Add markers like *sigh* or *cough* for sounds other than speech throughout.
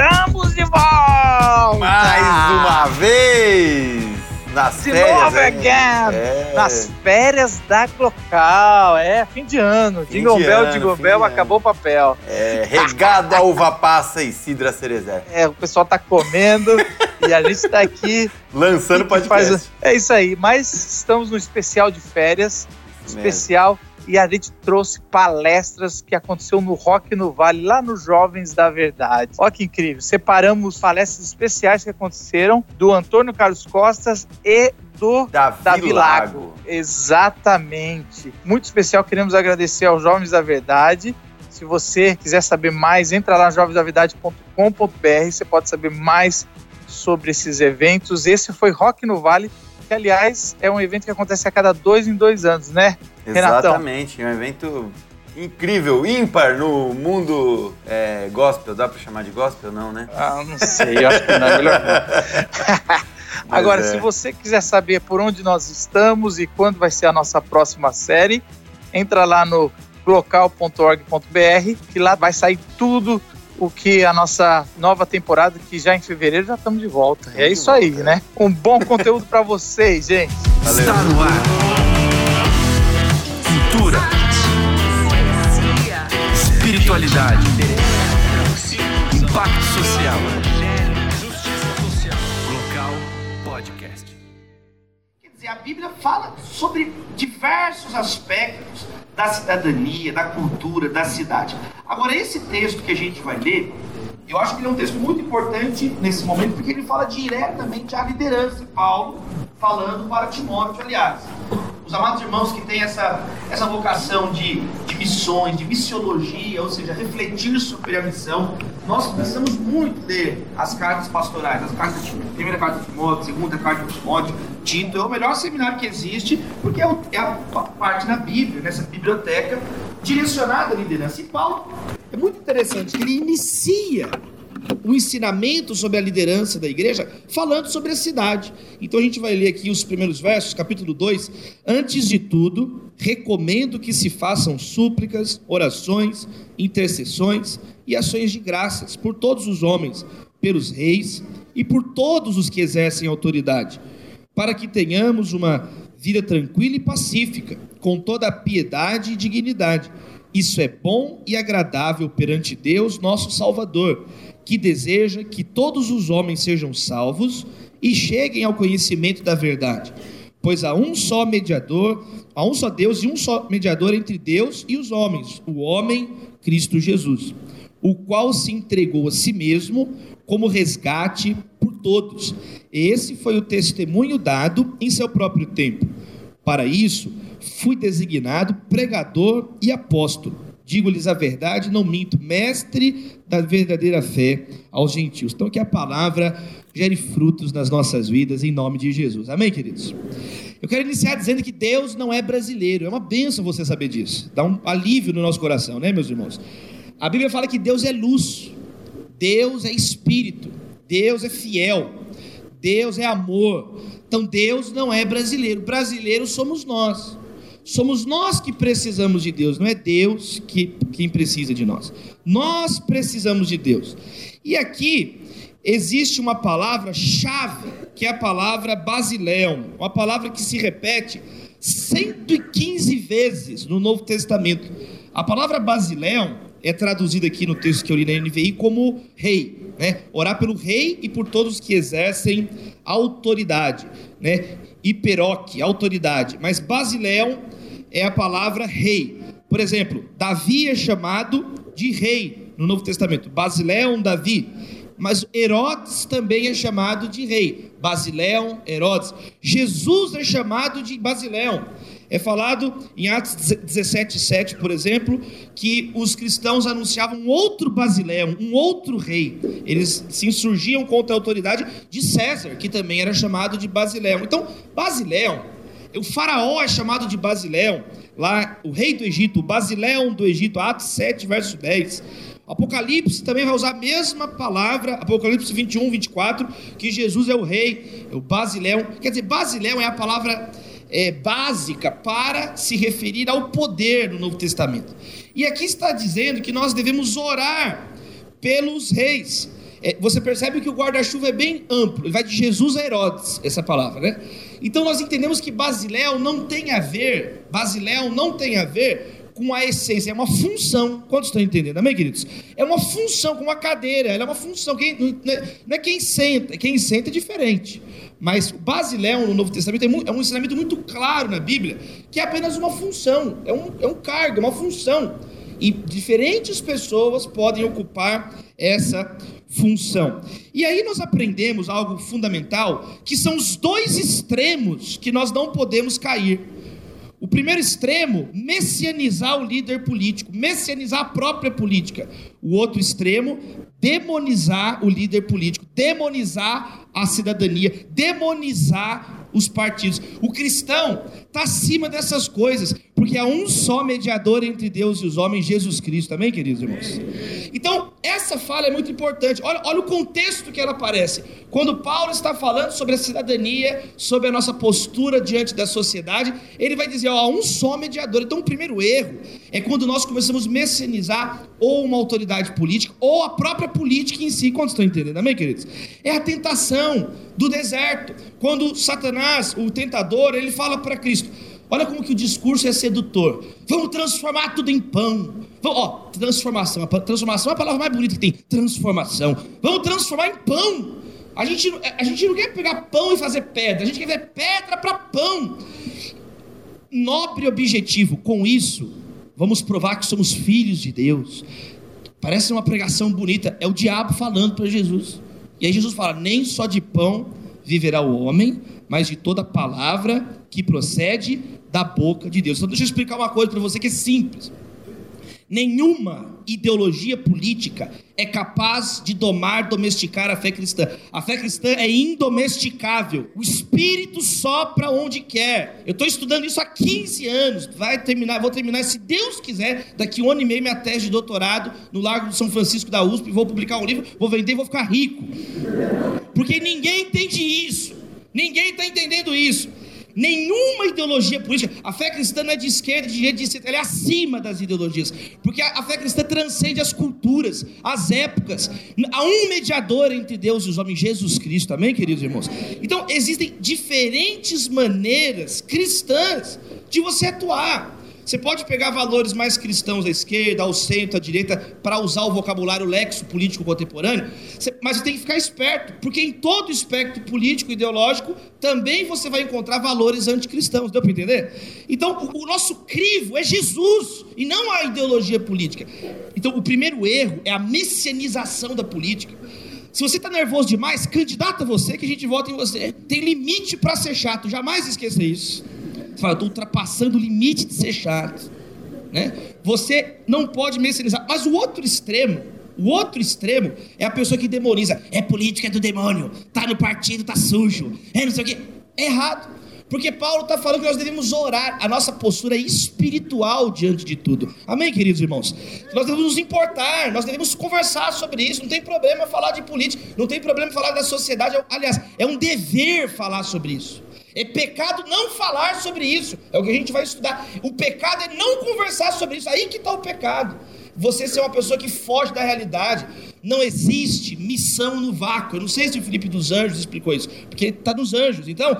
Estamos de volta! Mais uma vez! Nas De férias, novo again! É. Nas férias da Glocal. É, fim de ano. Jingle de Bell, Jingle fim Bell, de acabou o papel. É, regado a uva passa e cidra cerezé. É, o pessoal tá comendo e a gente tá aqui. *laughs* Lançando podcast. faz- É isso aí, mas estamos no especial de férias. Especial e a gente trouxe palestras que aconteceu no Rock no Vale, lá no Jovens da Verdade. Olha que incrível. Separamos palestras especiais que aconteceram do Antônio Carlos Costas e do Davi, Davi Lago. Lago. Exatamente. Muito especial. Queremos agradecer aos Jovens da Verdade. Se você quiser saber mais, entra lá no jovensdavedade.com.br. Você pode saber mais sobre esses eventos. Esse foi Rock no Vale, que aliás é um evento que acontece a cada dois em dois anos, né? Renatão. Exatamente, é um evento incrível, ímpar no mundo é, gospel. Dá pra chamar de gospel? Não, né? Ah, não sei, eu acho que não, é melhor. *laughs* Agora, é. se você quiser saber por onde nós estamos e quando vai ser a nossa próxima série, entra lá no local.org.br, que lá vai sair tudo o que a nossa nova temporada, que já em fevereiro já estamos de volta. Estamos é isso aí, volta, né? Um bom conteúdo para vocês, gente. Valeu. Está no ar. Cultura, espiritualidade, impacto social. Local Podcast. Quer dizer, a Bíblia fala sobre diversos aspectos da cidadania, da cultura, da cidade. Agora, esse texto que a gente vai ler, eu acho que ele é um texto muito importante nesse momento, porque ele fala diretamente à liderança. Paulo falando para Timóteo, aliás. Os amados irmãos que têm essa, essa vocação de, de missões, de missiologia, ou seja, refletir sobre a missão, nós precisamos muito ler as cartas pastorais, as cartas de primeira carta de Timóteo, segunda carta de Timóteo, Tito, é o melhor seminário que existe, porque é, o- é a pa- parte na Bíblia, nessa biblioteca, direcionada à liderança. E Paulo é muito interessante, ele inicia o ensinamento sobre a liderança da igreja, falando sobre a cidade. Então a gente vai ler aqui os primeiros versos, capítulo 2. Antes de tudo, recomendo que se façam súplicas, orações, intercessões e ações de graças por todos os homens, pelos reis e por todos os que exercem autoridade, para que tenhamos uma vida tranquila e pacífica, com toda a piedade e dignidade. Isso é bom e agradável perante Deus, nosso Salvador, que deseja que todos os homens sejam salvos e cheguem ao conhecimento da verdade. Pois há um só mediador, há um só Deus e um só mediador entre Deus e os homens, o homem Cristo Jesus, o qual se entregou a si mesmo como resgate por todos. Esse foi o testemunho dado em seu próprio tempo. Para isso, fui designado pregador e apóstolo. Digo-lhes a verdade, não minto, mestre da verdadeira fé aos gentios. Então, que a palavra gere frutos nas nossas vidas, em nome de Jesus. Amém, queridos? Eu quero iniciar dizendo que Deus não é brasileiro. É uma benção você saber disso. Dá um alívio no nosso coração, né, meus irmãos? A Bíblia fala que Deus é luz, Deus é espírito, Deus é fiel, Deus é amor. Então Deus não é brasileiro. Brasileiros somos nós. Somos nós que precisamos de Deus, não é Deus que, quem precisa de nós. Nós precisamos de Deus. E aqui existe uma palavra-chave, que é a palavra basileum, uma palavra que se repete 115 vezes no Novo Testamento. A palavra basileum é traduzida aqui no texto que eu li na NVI como rei, né? Orar pelo rei e por todos que exercem autoridade, né? Hiperoque, autoridade. Mas basileum é a palavra rei. Por exemplo, Davi é chamado de rei no Novo Testamento. Basileum, Davi. Mas Herodes também é chamado de rei. Basileum, Herodes. Jesus é chamado de Basileum. É falado em Atos 17, 7, por exemplo, que os cristãos anunciavam um outro Basileum, um outro rei. Eles se insurgiam contra a autoridade de César, que também era chamado de Basileum. Então, Basileum, o faraó é chamado de Basileum, lá o rei do Egito, o Basileum do Egito, Atos 7, verso 10. Apocalipse também vai usar a mesma palavra, Apocalipse 21, 24, que Jesus é o rei, é o Basileum. Quer dizer, Basileum é a palavra é, básica para se referir ao poder no Novo Testamento. E aqui está dizendo que nós devemos orar pelos reis. é, você percebe que o guarda-chuva é bem amplo, ele vai de Jesus a Herodes, essa palavra, né? Então nós entendemos que Basiléu não tem a ver, Basiléu não tem a ver com a essência, é uma função. Quantos estão entendendo? Amém, queridos? É uma função, com uma cadeira, ela é uma função. Quem, não, é, não é quem senta, quem senta é diferente. Mas o Basileão no Novo Testamento é, é, um ensinamento muito claro na Bíblia, que é apenas uma função, é um, é um cargo, é uma função. E diferentes pessoas podem ocupar essa função. E aí nós aprendemos algo fundamental, que são os dois extremos que nós não podemos cair. O primeiro extremo, messianizar o líder político, messianizar a própria política. O outro extremo, demonizar o líder político, demonizar a cidadania, demonizar os partidos. O cristão está acima dessas coisas, porque há um só mediador entre Deus e os homens, Jesus Cristo. Amém, queridos irmãos? Então, essa fala é muito importante. Olha, olha o contexto que ela aparece. Quando Paulo está falando sobre a cidadania, sobre a nossa postura diante da sociedade, ele vai dizer: ó, há um só mediador. Então, o primeiro erro é quando nós começamos a messianizar ou uma autoridade política, ou a própria política em si. Quantos estão entendendo? Amém, queridos? É a tentação do deserto. Quando Satanás, o tentador, ele fala para Cristo: Olha como que o discurso é sedutor. Vamos transformar tudo em pão. Ó, transformação. Transformação é a palavra mais bonita que tem. Transformação. Vamos transformar em pão. A gente, a gente não quer pegar pão e fazer pedra. A gente quer ver pedra para pão. Nobre objetivo. Com isso, vamos provar que somos filhos de Deus. Parece uma pregação bonita. É o diabo falando para Jesus. E aí Jesus fala: nem só de pão viverá o homem, mas de toda palavra que procede da boca de Deus. Então deixa eu explicar uma coisa para você que é simples. Nenhuma ideologia política é capaz de domar, domesticar a fé cristã. A fé cristã é indomesticável. O espírito sopra onde quer. Eu estou estudando isso há 15 anos. Vai terminar, vou terminar, se Deus quiser, daqui um ano e meio minha tese de doutorado no Largo de São Francisco da USP. Vou publicar um livro, vou vender e vou ficar rico. Porque ninguém entende isso. Ninguém está entendendo isso. Nenhuma ideologia política, a fé cristã não é de esquerda, de direita, de ela é acima das ideologias, porque a, a fé cristã transcende as culturas, as épocas. Há um mediador entre Deus e os homens, Jesus Cristo, amém, queridos irmãos? Então, existem diferentes maneiras cristãs de você atuar. Você pode pegar valores mais cristãos da esquerda, ao centro, à direita, para usar o vocabulário lexo político contemporâneo, mas você tem que ficar esperto, porque em todo espectro político e ideológico também você vai encontrar valores anticristãos, deu para entender? Então, o nosso crivo é Jesus e não a ideologia política. Então, o primeiro erro é a messianização da política. Se você está nervoso demais, candidata você que a gente vota em você. Tem limite para ser chato, jamais esqueça isso. Fala, estou ultrapassando o limite de ser chato. Né? Você não pode messianizar. Mas o outro extremo, o outro extremo é a pessoa que demoniza. É política do demônio. Tá no partido, tá sujo. É não sei o quê. É errado. Porque Paulo está falando que nós devemos orar, a nossa postura é espiritual diante de tudo. Amém, queridos irmãos? Nós devemos nos importar, nós devemos conversar sobre isso. Não tem problema falar de política, não tem problema falar da sociedade. Aliás, é um dever falar sobre isso. É pecado não falar sobre isso. É o que a gente vai estudar. O pecado é não conversar sobre isso. Aí que está o pecado. Você ser uma pessoa que foge da realidade. Não existe missão no vácuo. Eu não sei se o Felipe dos Anjos explicou isso, porque está nos anjos. Então,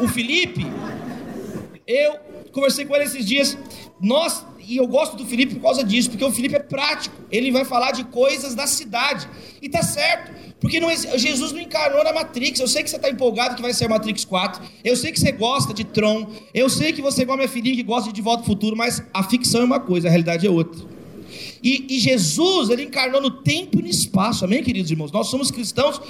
o Felipe, eu conversei com ele esses dias. Nós e eu gosto do Felipe por causa disso, porque o Felipe é prático. Ele vai falar de coisas da cidade. E tá certo, porque não, Jesus não encarnou na Matrix. Eu sei que você está empolgado que vai ser Matrix 4. Eu sei que você gosta de Tron. Eu sei que você, igual minha filhinha, que gosta de De Volta ao Futuro, mas a ficção é uma coisa, a realidade é outra. E, e Jesus, ele encarnou no tempo e no espaço. Amém, queridos irmãos? Nós somos cristãos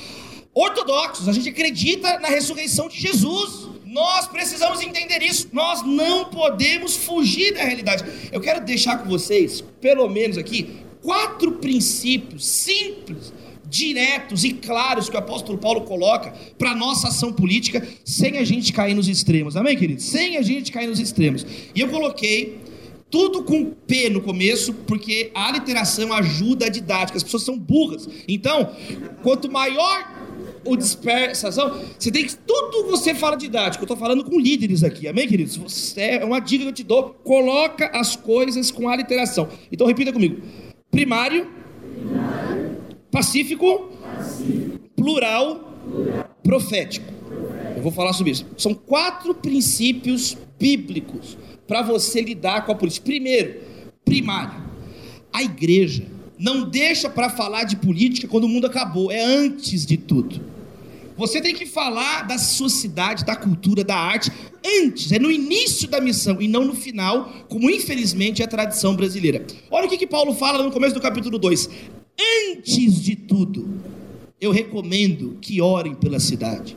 ortodoxos. A gente acredita na ressurreição de Jesus. Nós precisamos entender isso. Nós não podemos fugir da realidade. Eu quero deixar com vocês, pelo menos aqui, quatro princípios simples, diretos e claros que o apóstolo Paulo coloca para a nossa ação política, sem a gente cair nos extremos. Amém, queridos? Sem a gente cair nos extremos. E eu coloquei tudo com P no começo, porque a literação ajuda a didática. As pessoas são burras. Então, quanto maior o dispersação. Você tem que. Tudo você fala didático. Eu estou falando com líderes aqui, amém, queridos? Você, é uma dica que eu te dou. Coloca as coisas com aliteração. Então repita comigo: primário, primário. Pacífico, Pacífico. plural profético. Eu vou falar sobre isso. São quatro princípios bíblicos para você lidar com a política. Primeiro, primário. A igreja não deixa para falar de política quando o mundo acabou, é antes de tudo. Você tem que falar da sua cidade, da cultura, da arte, antes, é no início da missão e não no final, como infelizmente é a tradição brasileira. Olha o que, que Paulo fala no começo do capítulo 2. Antes de tudo, eu recomendo que orem pela cidade,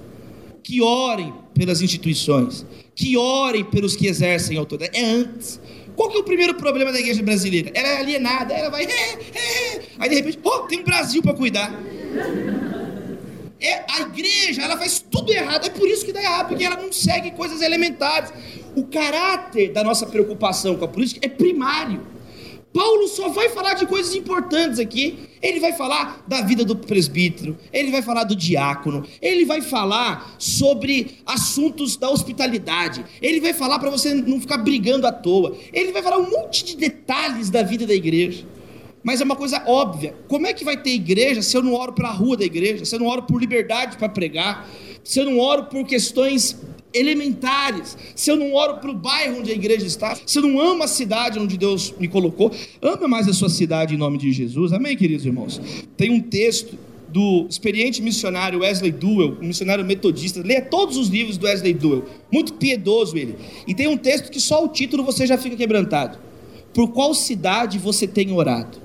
que orem pelas instituições, que orem pelos que exercem autoridade. É antes. Qual que é o primeiro problema da igreja brasileira? Ela é alienada, ela vai. É, é. Aí de repente, oh, tem um Brasil para cuidar. É, a igreja, ela faz tudo errado. É por isso que dá errado, porque ela não segue coisas elementares. O caráter da nossa preocupação com a política é primário. Paulo só vai falar de coisas importantes aqui. Ele vai falar da vida do presbítero, ele vai falar do diácono, ele vai falar sobre assuntos da hospitalidade, ele vai falar para você não ficar brigando à toa, ele vai falar um monte de detalhes da vida da igreja. Mas é uma coisa óbvia. Como é que vai ter igreja se eu não oro para a rua da igreja, se eu não oro por liberdade para pregar, se eu não oro por questões elementares, se eu não oro para o bairro onde a igreja está, se eu não amo a cidade onde Deus me colocou, ama mais a sua cidade em nome de Jesus, amém, queridos irmãos? Tem um texto do experiente missionário Wesley Duell, um missionário metodista, leia todos os livros do Wesley Duell, muito piedoso ele, e tem um texto que só o título você já fica quebrantado. Por qual cidade você tem orado?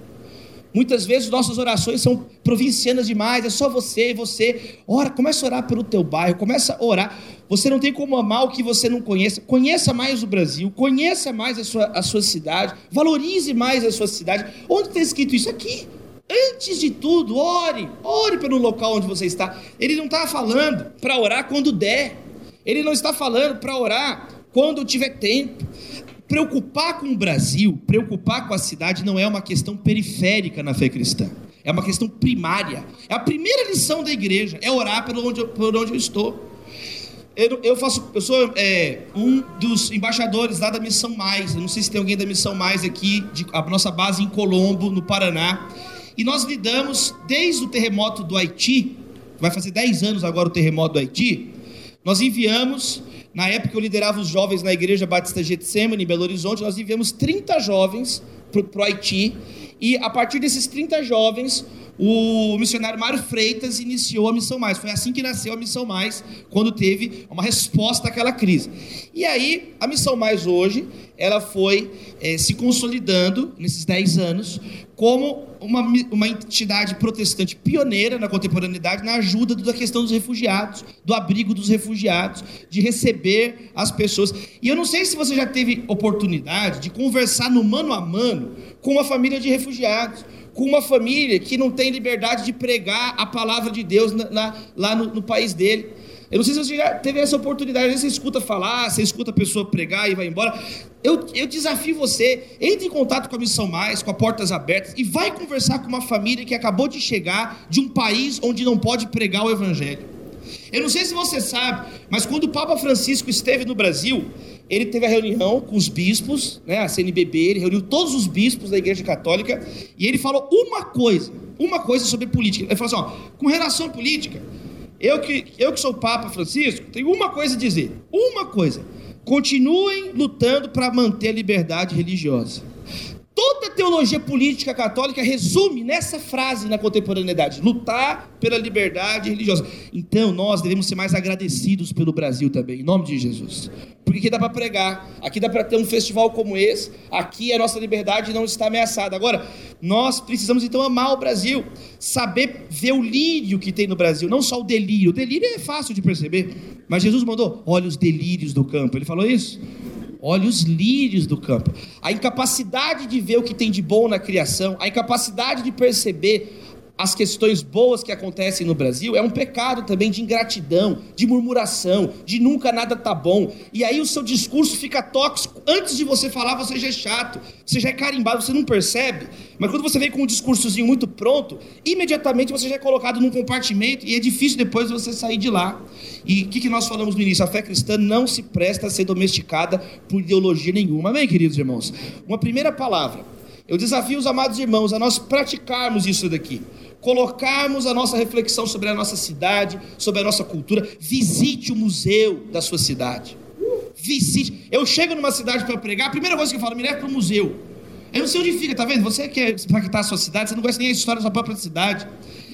Muitas vezes nossas orações são provincianas demais, é só você você. Ora, começa a orar pelo teu bairro, começa a orar. Você não tem como amar o que você não conhece. Conheça mais o Brasil, conheça mais a sua, a sua cidade, valorize mais a sua cidade. Onde está escrito isso? Aqui. Antes de tudo, ore, ore pelo local onde você está. Ele não está falando para orar quando der. Ele não está falando para orar quando tiver tempo. Preocupar com o Brasil, preocupar com a cidade não é uma questão periférica na fé cristã. É uma questão primária. É a primeira lição da igreja, é orar por onde eu, por onde eu estou. Eu, eu, faço, eu sou é, um dos embaixadores lá da Missão Mais. Eu não sei se tem alguém da Missão Mais aqui, de, a nossa base em Colombo, no Paraná. E nós lidamos desde o terremoto do Haiti, vai fazer 10 anos agora o terremoto do Haiti. Nós enviamos na época eu liderava os jovens na Igreja Batista Getsemane, em Belo Horizonte, nós enviamos 30 jovens para o Haiti, e a partir desses 30 jovens, o missionário Mário Freitas iniciou a Missão Mais. Foi assim que nasceu a Missão Mais, quando teve uma resposta àquela crise. E aí, a Missão Mais hoje, ela foi é, se consolidando nesses 10 anos como uma, uma entidade protestante pioneira na contemporaneidade na ajuda da questão dos refugiados, do abrigo dos refugiados, de receber as pessoas. E eu não sei se você já teve oportunidade de conversar no mano a mano com uma família de refugiados, com uma família que não tem liberdade de pregar a palavra de Deus na, na, lá no, no país dele. Eu não sei se você já teve essa oportunidade, às vezes você escuta falar, você escuta a pessoa pregar e vai embora. Eu, eu desafio você, entre em contato com a Missão Mais, com a Portas Abertas, e vai conversar com uma família que acabou de chegar de um país onde não pode pregar o Evangelho. Eu não sei se você sabe, mas quando o Papa Francisco esteve no Brasil, ele teve a reunião com os bispos, né, a CNBB, ele reuniu todos os bispos da Igreja Católica, e ele falou uma coisa, uma coisa sobre política. Ele falou assim: ó, com relação à política, eu que, eu que sou Papa Francisco, tenho uma coisa a dizer. Uma coisa. Continuem lutando para manter a liberdade religiosa. Toda a teologia política católica resume nessa frase na contemporaneidade: lutar pela liberdade religiosa. Então nós devemos ser mais agradecidos pelo Brasil também, em nome de Jesus. Porque aqui dá para pregar, aqui dá para ter um festival como esse, aqui a nossa liberdade não está ameaçada. Agora, nós precisamos então amar o Brasil, saber ver o lírio que tem no Brasil, não só o delírio. O delírio é fácil de perceber, mas Jesus mandou: olha os delírios do campo. Ele falou isso? Olha os lírios do campo. A incapacidade de ver o que tem de bom na criação, a incapacidade de perceber as questões boas que acontecem no Brasil é um pecado também de ingratidão, de murmuração, de nunca nada tá bom. E aí o seu discurso fica tóxico. Antes de você falar, você já é chato, você já é carimbado, você não percebe. Mas quando você vem com um discursozinho muito pronto, imediatamente você já é colocado num compartimento e é difícil depois você sair de lá. E o que, que nós falamos no início? A fé cristã não se presta a ser domesticada por ideologia nenhuma. Amém, queridos irmãos? Uma primeira palavra. Eu desafio os amados irmãos a nós praticarmos isso daqui. Colocarmos a nossa reflexão sobre a nossa cidade, sobre a nossa cultura. Visite o museu da sua cidade. Visite. Eu chego numa cidade para pregar, a primeira coisa que eu falo, me leve para o museu. Eu não sei onde fica, tá vendo? Você quer impactar a sua cidade, você não conhece nem a história da sua própria cidade.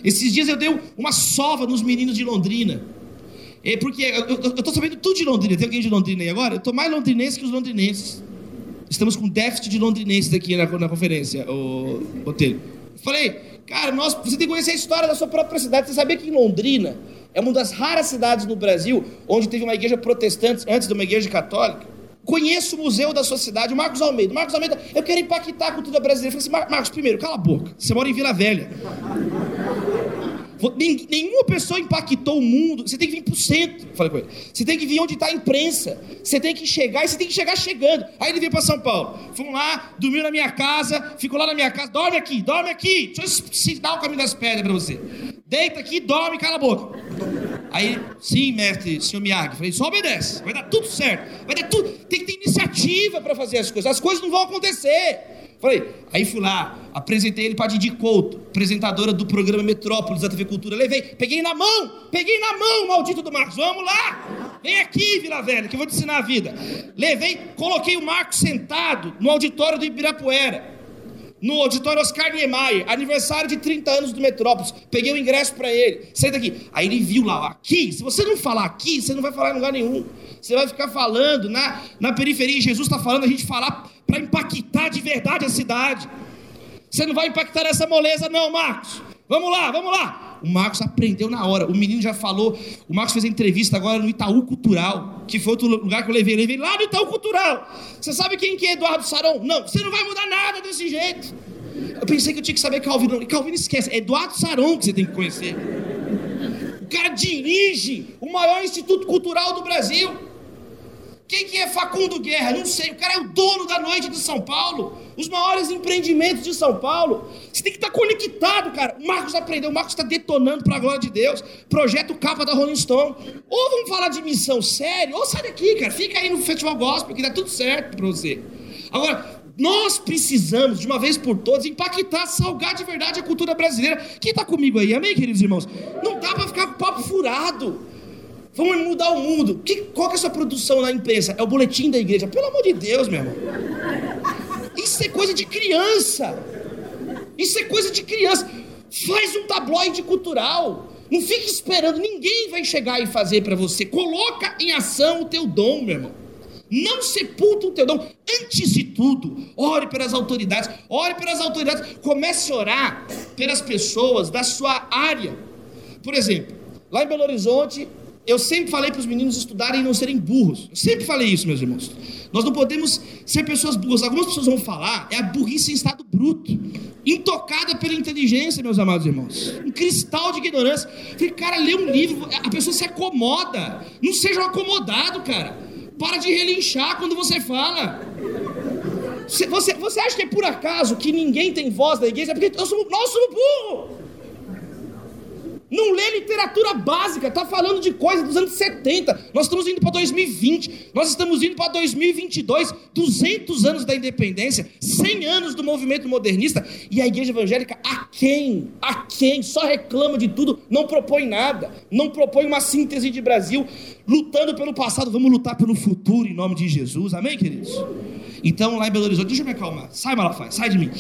Esses dias eu dei uma sova nos meninos de Londrina. É porque eu, tô sabendo tudo de Londrina. Tem alguém de Londrina aí agora? Eu tô mais londrinense que os londrinenses. Estamos com déficit de londrinenses aqui na, na conferência, o Botelho. Falei, cara, nós, você tem que conhecer a história da sua própria cidade. Você sabia que em Londrina é uma das raras cidades no Brasil onde teve uma igreja protestante antes de uma igreja católica? Conheço o museu da sua cidade, Marcos Almeida. Marcos Almeida, eu quero impactar a cultura brasileira. Eu falei assim, Marcos, primeiro, cala a boca. Você mora em Vila Velha. Nenhuma pessoa impactou o mundo. Você tem que vir para o centro. Falei com ele. Você tem que vir onde está a imprensa. Você tem que chegar e você tem que chegar chegando. Aí ele veio para São Paulo. Fomos lá, dormiu na minha casa, ficou lá na minha casa. Dorme aqui, dorme aqui. Deixa eu ensinar o caminho das pedras para você. Deita aqui, dorme, cala a boca. Aí, sim, mestre, senhor Miyagi. Falei, só obedece. Vai dar tudo certo. Vai dar tudo. Tem que ter iniciativa para fazer as coisas. As coisas não vão acontecer. Falei, aí fui lá, apresentei ele para Didi Couto, apresentadora do programa Metrópolis da TV Cultura. Levei, peguei na mão, peguei na mão, maldito do Marcos. Vamos lá, vem aqui, Vila Velha, que eu vou te ensinar a vida. Levei, coloquei o Marcos sentado no auditório do Ibirapuera no auditório Oscar Niemeyer, aniversário de 30 anos do Metrópolis. Peguei o ingresso para ele. Senta aqui. Aí ele viu lá, aqui. Se você não falar aqui, você não vai falar em lugar nenhum. Você vai ficar falando na, na periferia. Jesus está falando a gente falar para impactar de verdade a cidade. Você não vai impactar essa moleza, não, Marcos. Vamos lá, vamos lá. O Marcos aprendeu na hora. O menino já falou. O Marcos fez a entrevista agora no Itaú Cultural, que foi outro lugar que eu levei. Eu levei lá no Itaú Cultural. Você sabe quem que é Eduardo Saron? Não, você não vai mudar nada desse jeito. Eu pensei que eu tinha que saber Calvino. Calvino esquece. É Eduardo Saron que você tem que conhecer. O cara dirige o maior instituto cultural do Brasil. Quem que é Facundo Guerra? Não sei. O cara é o dono da noite de São Paulo. Os maiores empreendimentos de São Paulo. Você tem que estar conectado, cara. O Marcos aprendeu. O Marcos está detonando para a glória de Deus. Projeto capa da Rolling Stone. Ou vamos falar de missão sério, ou sai daqui, cara. Fica aí no Festival Gospel que dá tudo certo para você. Agora, nós precisamos, de uma vez por todas, impactar, salgar de verdade a cultura brasileira. Quem está comigo aí? Amém, queridos irmãos? Não dá para ficar com papo furado. Vamos mudar o mundo. Que, qual que é a sua produção na imprensa? É o boletim da igreja. Pelo amor de Deus, meu irmão. Isso é coisa de criança. Isso é coisa de criança. Faz um tabloide cultural. Não fique esperando. Ninguém vai chegar e fazer para você. Coloca em ação o teu dom, meu irmão. Não sepulta o teu dom. Antes de tudo, ore pelas autoridades. Ore pelas autoridades. Comece a orar pelas pessoas da sua área. Por exemplo, lá em Belo Horizonte, eu sempre falei para os meninos estudarem e não serem burros. Eu sempre falei isso, meus irmãos. Nós não podemos ser pessoas burras. Algumas pessoas vão falar, é a burrice em estado bruto. Intocada pela inteligência, meus amados irmãos. Um cristal de ignorância. Falei, cara, lê um livro, a pessoa se acomoda. Não seja um acomodado, cara. Para de relinchar quando você fala. Você, você, você acha que é por acaso que ninguém tem voz da igreja? É porque nós somos, nós somos burros. Não lê literatura básica, está falando de coisa dos anos 70. Nós estamos indo para 2020, nós estamos indo para 2022, 200 anos da independência, 100 anos do movimento modernista, e a igreja evangélica, a quem? A quem? Só reclama de tudo, não propõe nada, não propõe uma síntese de Brasil, lutando pelo passado, vamos lutar pelo futuro em nome de Jesus, amém, queridos? Então, lá em Belo Horizonte, deixa eu me acalmar, sai Malafaia, sai de mim.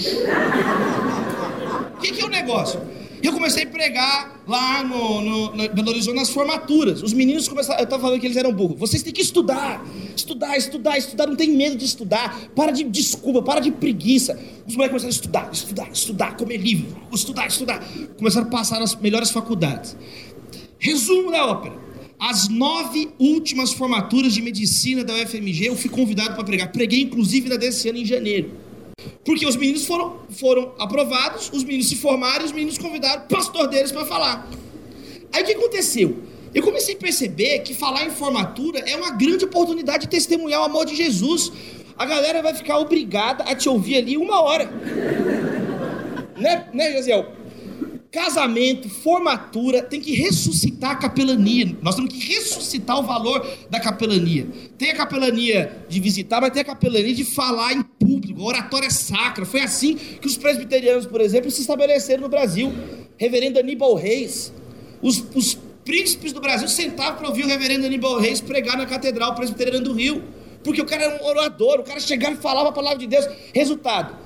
O *laughs* que, que é o negócio? E eu comecei a pregar lá no, no, no Belo Horizonte nas formaturas. Os meninos começaram, eu estava falando que eles eram burros. Vocês têm que estudar, estudar, estudar, estudar. Não tem medo de estudar. Para de desculpa, para de preguiça. Os moleques começaram a estudar, estudar, estudar, comer livro, estudar, estudar. Começaram a passar nas melhores faculdades. Resumo da ópera. As nove últimas formaturas de medicina da UFMG eu fui convidado para pregar. Preguei inclusive na desse ano em janeiro. Porque os meninos foram, foram aprovados, os meninos se formaram os meninos convidaram o pastor deles para falar. Aí o que aconteceu? Eu comecei a perceber que falar em formatura é uma grande oportunidade de testemunhar o amor de Jesus. A galera vai ficar obrigada a te ouvir ali uma hora. né, né? Casamento, formatura, tem que ressuscitar a capelania. Nós temos que ressuscitar o valor da capelania. Tem a capelania de visitar, mas tem a capelania de falar em público. Oratória é sacra. Foi assim que os presbiterianos, por exemplo, se estabeleceram no Brasil. Reverendo Aníbal Reis. Os, os príncipes do Brasil sentavam para ouvir o reverendo Aníbal Reis pregar na Catedral Presbiteriana do Rio. Porque o cara era um orador, o cara chegava e falava a palavra de Deus. Resultado,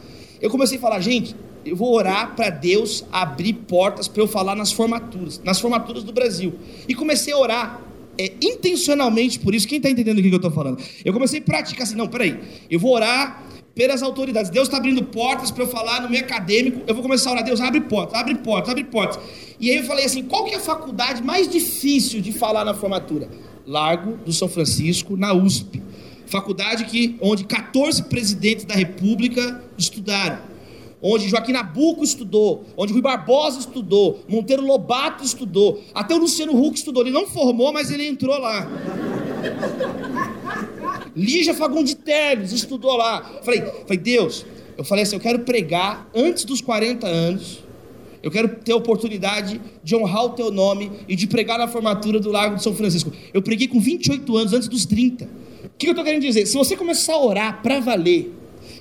eu comecei a falar, gente, eu vou orar para Deus abrir portas para eu falar nas formaturas, nas formaturas do Brasil. E comecei a orar é, intencionalmente por isso. Quem está entendendo o que eu estou falando? Eu comecei a praticar assim, não, peraí, eu vou orar pelas autoridades. Deus está abrindo portas para eu falar no meio acadêmico. Eu vou começar a orar, Deus abre portas, abre portas, abre portas. E aí eu falei assim, qual que é a faculdade mais difícil de falar na formatura? Largo do São Francisco, na USP. Faculdade que, onde 14 presidentes da República estudaram onde Joaquim Nabuco estudou, onde Rui Barbosa estudou, Monteiro Lobato estudou, até o Luciano Huck estudou. Ele não formou, mas ele entrou lá. *laughs* Lígia Fagundes Teles estudou lá. Falei, falei, Deus, eu falei assim, eu quero pregar antes dos 40 anos. Eu quero ter a oportunidade de honrar o teu nome e de pregar na formatura do Lago de São Francisco. Eu preguei com 28 anos, antes dos 30. O que eu estou querendo dizer? Se você começar a orar para valer,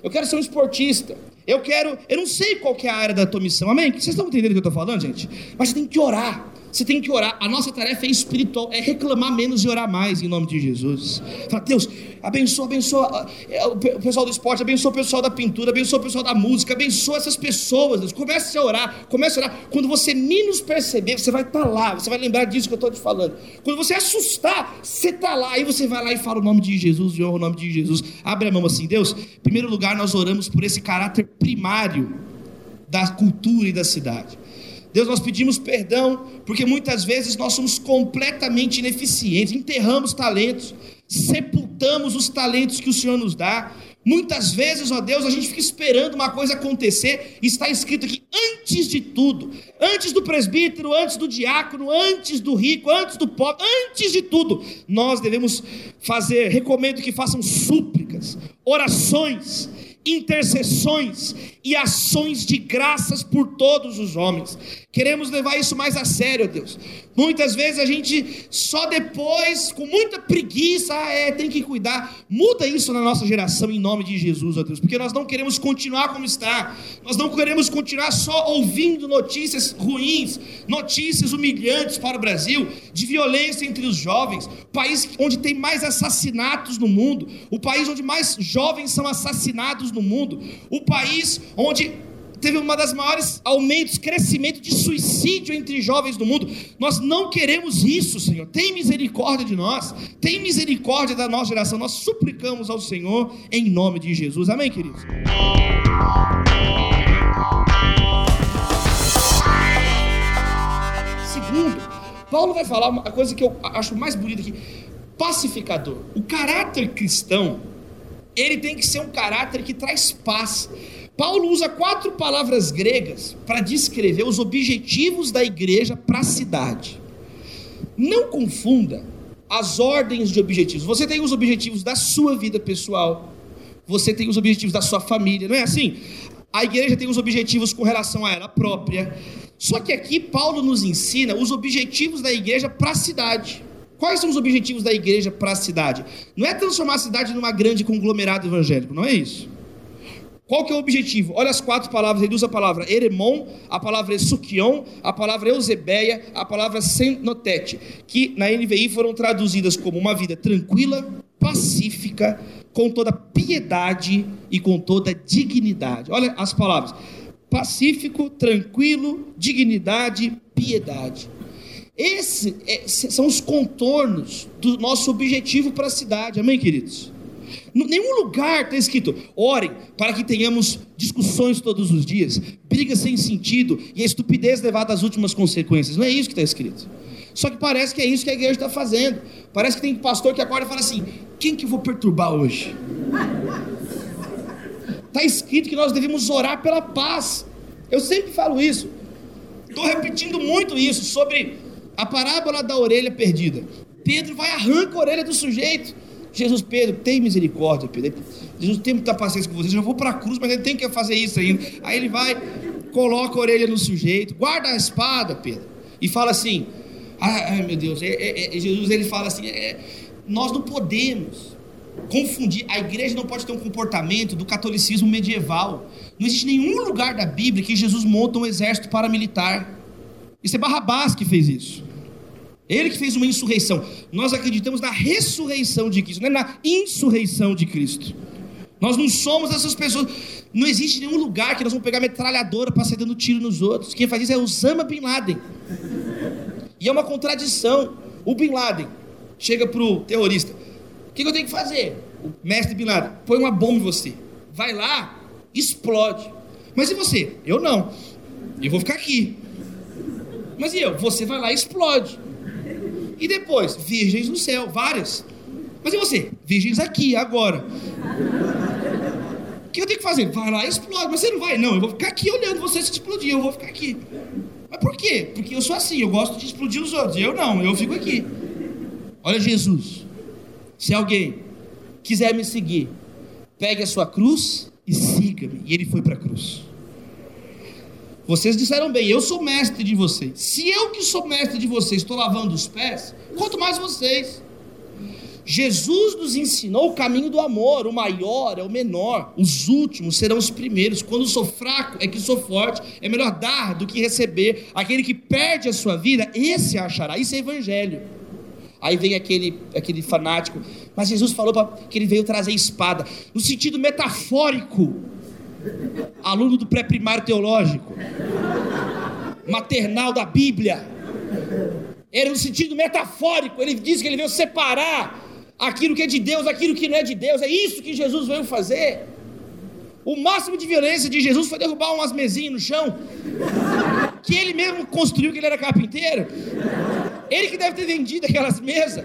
eu quero ser um esportista, eu quero, eu não sei qual é a área da tua missão, amém? Vocês estão entendendo o que eu estou falando, gente? Mas você tem que orar. Você tem que orar. A nossa tarefa é espiritual, é reclamar menos e orar mais em nome de Jesus. Fala, Deus, abençoa, abençoa é, o pessoal do esporte, abençoa o pessoal da pintura, abençoa o pessoal da música, abençoa essas pessoas. Deus. Comece a orar, comece a orar. Quando você menos perceber, você vai estar tá lá, você vai lembrar disso que eu estou te falando. Quando você assustar, você está lá, aí você vai lá e fala o nome de Jesus, e honra o nome de Jesus. Abre a mão assim, Deus. Em primeiro lugar, nós oramos por esse caráter primário da cultura e da cidade. Deus, nós pedimos perdão, porque muitas vezes nós somos completamente ineficientes, enterramos talentos, sepultamos os talentos que o Senhor nos dá. Muitas vezes, ó Deus, a gente fica esperando uma coisa acontecer, e está escrito aqui, antes de tudo, antes do presbítero, antes do diácono, antes do rico, antes do pobre, antes de tudo, nós devemos fazer, recomendo que façam súplicas, orações, intercessões e ações de graças por todos os homens. Queremos levar isso mais a sério, Deus. Muitas vezes a gente só depois, com muita preguiça, ah, é, tem que cuidar. Muda isso na nossa geração em nome de Jesus, ó Deus, porque nós não queremos continuar como está. Nós não queremos continuar só ouvindo notícias ruins, notícias humilhantes para o Brasil, de violência entre os jovens, país onde tem mais assassinatos no mundo, o país onde mais jovens são assassinados no mundo, o país onde teve uma das maiores aumentos, crescimento de suicídio entre jovens do mundo. Nós não queremos isso, Senhor. Tem misericórdia de nós. Tem misericórdia da nossa geração. Nós suplicamos ao Senhor em nome de Jesus. Amém, queridos. Segundo, Paulo vai falar uma coisa que eu acho mais bonita aqui: pacificador. O caráter cristão, ele tem que ser um caráter que traz paz Paulo usa quatro palavras gregas para descrever os objetivos da igreja para a cidade. Não confunda as ordens de objetivos. Você tem os objetivos da sua vida pessoal, você tem os objetivos da sua família, não é assim? A igreja tem os objetivos com relação a ela própria. Só que aqui Paulo nos ensina os objetivos da igreja para a cidade. Quais são os objetivos da igreja para a cidade? Não é transformar a cidade numa grande conglomerado evangélico, não é isso. Qual que é o objetivo? Olha as quatro palavras, usa a palavra eremon, a palavra sukion, a palavra eusebeia, a palavra senotete, que na NVI foram traduzidas como uma vida tranquila, pacífica, com toda piedade e com toda dignidade. Olha as palavras: pacífico, tranquilo, dignidade, piedade. Esses é, são os contornos do nosso objetivo para a cidade, amém, queridos? Em nenhum lugar está escrito: orem para que tenhamos discussões todos os dias, brigas sem sentido e a estupidez levada às últimas consequências. Não é isso que está escrito. Só que parece que é isso que a igreja está fazendo. Parece que tem pastor que acorda e fala assim: quem que eu vou perturbar hoje? Está escrito que nós devemos orar pela paz. Eu sempre falo isso. Estou repetindo muito isso sobre a parábola da orelha perdida. Pedro vai arranca a orelha do sujeito. Jesus, Pedro, tem misericórdia, Pedro. Jesus tem muita paciência com vocês. Eu vou para a cruz, mas ele tem que fazer isso ainda. Aí ele vai, coloca a orelha no sujeito, guarda a espada, Pedro, e fala assim: ai, meu Deus, é, é, é, Jesus ele fala assim: é, nós não podemos confundir, a igreja não pode ter um comportamento do catolicismo medieval. Não existe nenhum lugar da Bíblia que Jesus monta um exército paramilitar. Isso é Barrabás que fez isso. Ele que fez uma insurreição. Nós acreditamos na ressurreição de Cristo, não é na insurreição de Cristo. Nós não somos essas pessoas. Não existe nenhum lugar que nós vamos pegar metralhadora para sair dando tiro nos outros. Quem faz isso é Osama Bin Laden. E é uma contradição. O Bin Laden chega pro terrorista. O que, que eu tenho que fazer? O mestre Bin Laden, põe uma bomba em você. Vai lá, explode. Mas e você? Eu não. Eu vou ficar aqui. Mas e eu? Você vai lá e explode. E depois, virgens no céu, várias. Mas e você? Virgens aqui, agora. O que eu tenho que fazer? Vai lá e explode. Mas você não vai? Não, eu vou ficar aqui olhando você se explodir, eu vou ficar aqui. Mas por quê? Porque eu sou assim, eu gosto de explodir os outros. Eu não, eu fico aqui. Olha Jesus. Se alguém quiser me seguir, pegue a sua cruz e siga-me. E ele foi para a cruz. Vocês disseram bem, eu sou mestre de vocês. Se eu que sou mestre de vocês estou lavando os pés, quanto mais vocês. Jesus nos ensinou o caminho do amor. O maior é o menor, os últimos serão os primeiros. Quando sou fraco é que sou forte. É melhor dar do que receber. Aquele que perde a sua vida, esse achará. Isso é evangelho. Aí vem aquele, aquele fanático. Mas Jesus falou que ele veio trazer espada. No sentido metafórico. Aluno do pré-primário teológico. Maternal da Bíblia. Era no sentido metafórico. Ele disse que ele veio separar aquilo que é de Deus, aquilo que não é de Deus. É isso que Jesus veio fazer. O máximo de violência de Jesus foi derrubar umas mesinhas no chão. Que ele mesmo construiu, que ele era carpinteiro. Ele que deve ter vendido aquelas mesas.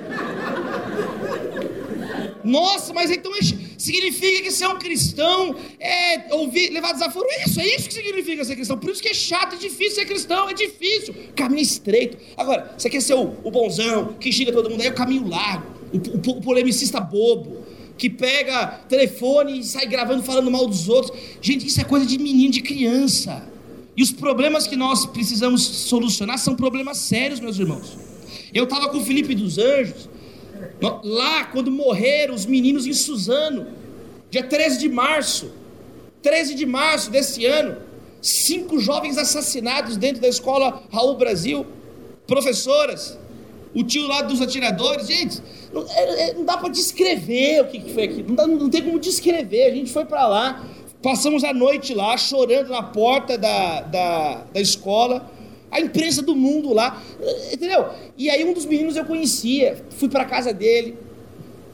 Nossa, mas então significa que ser um cristão é ouvir, levar desaforo. É isso, é isso que significa ser cristão. Por isso que é chato, é difícil ser cristão, é difícil. Caminho estreito. Agora, você quer ser o, o bonzão, que xinga todo mundo, aí é o caminho largo. O, o, o polemicista bobo, que pega telefone e sai gravando, falando mal dos outros. Gente, isso é coisa de menino, de criança. E os problemas que nós precisamos solucionar são problemas sérios, meus irmãos. Eu estava com o Felipe dos Anjos, lá quando morreram os meninos em Suzano, dia 13 de março. 13 de março desse ano, cinco jovens assassinados dentro da escola Raul Brasil, professoras, o tio lá dos atiradores, gente, não, é, é, não dá para descrever o que, que foi aquilo, não, não tem como descrever. A gente foi para lá, passamos a noite lá, chorando na porta da, da, da escola, a imprensa do mundo lá, entendeu? E aí um dos meninos eu conhecia, fui para casa dele,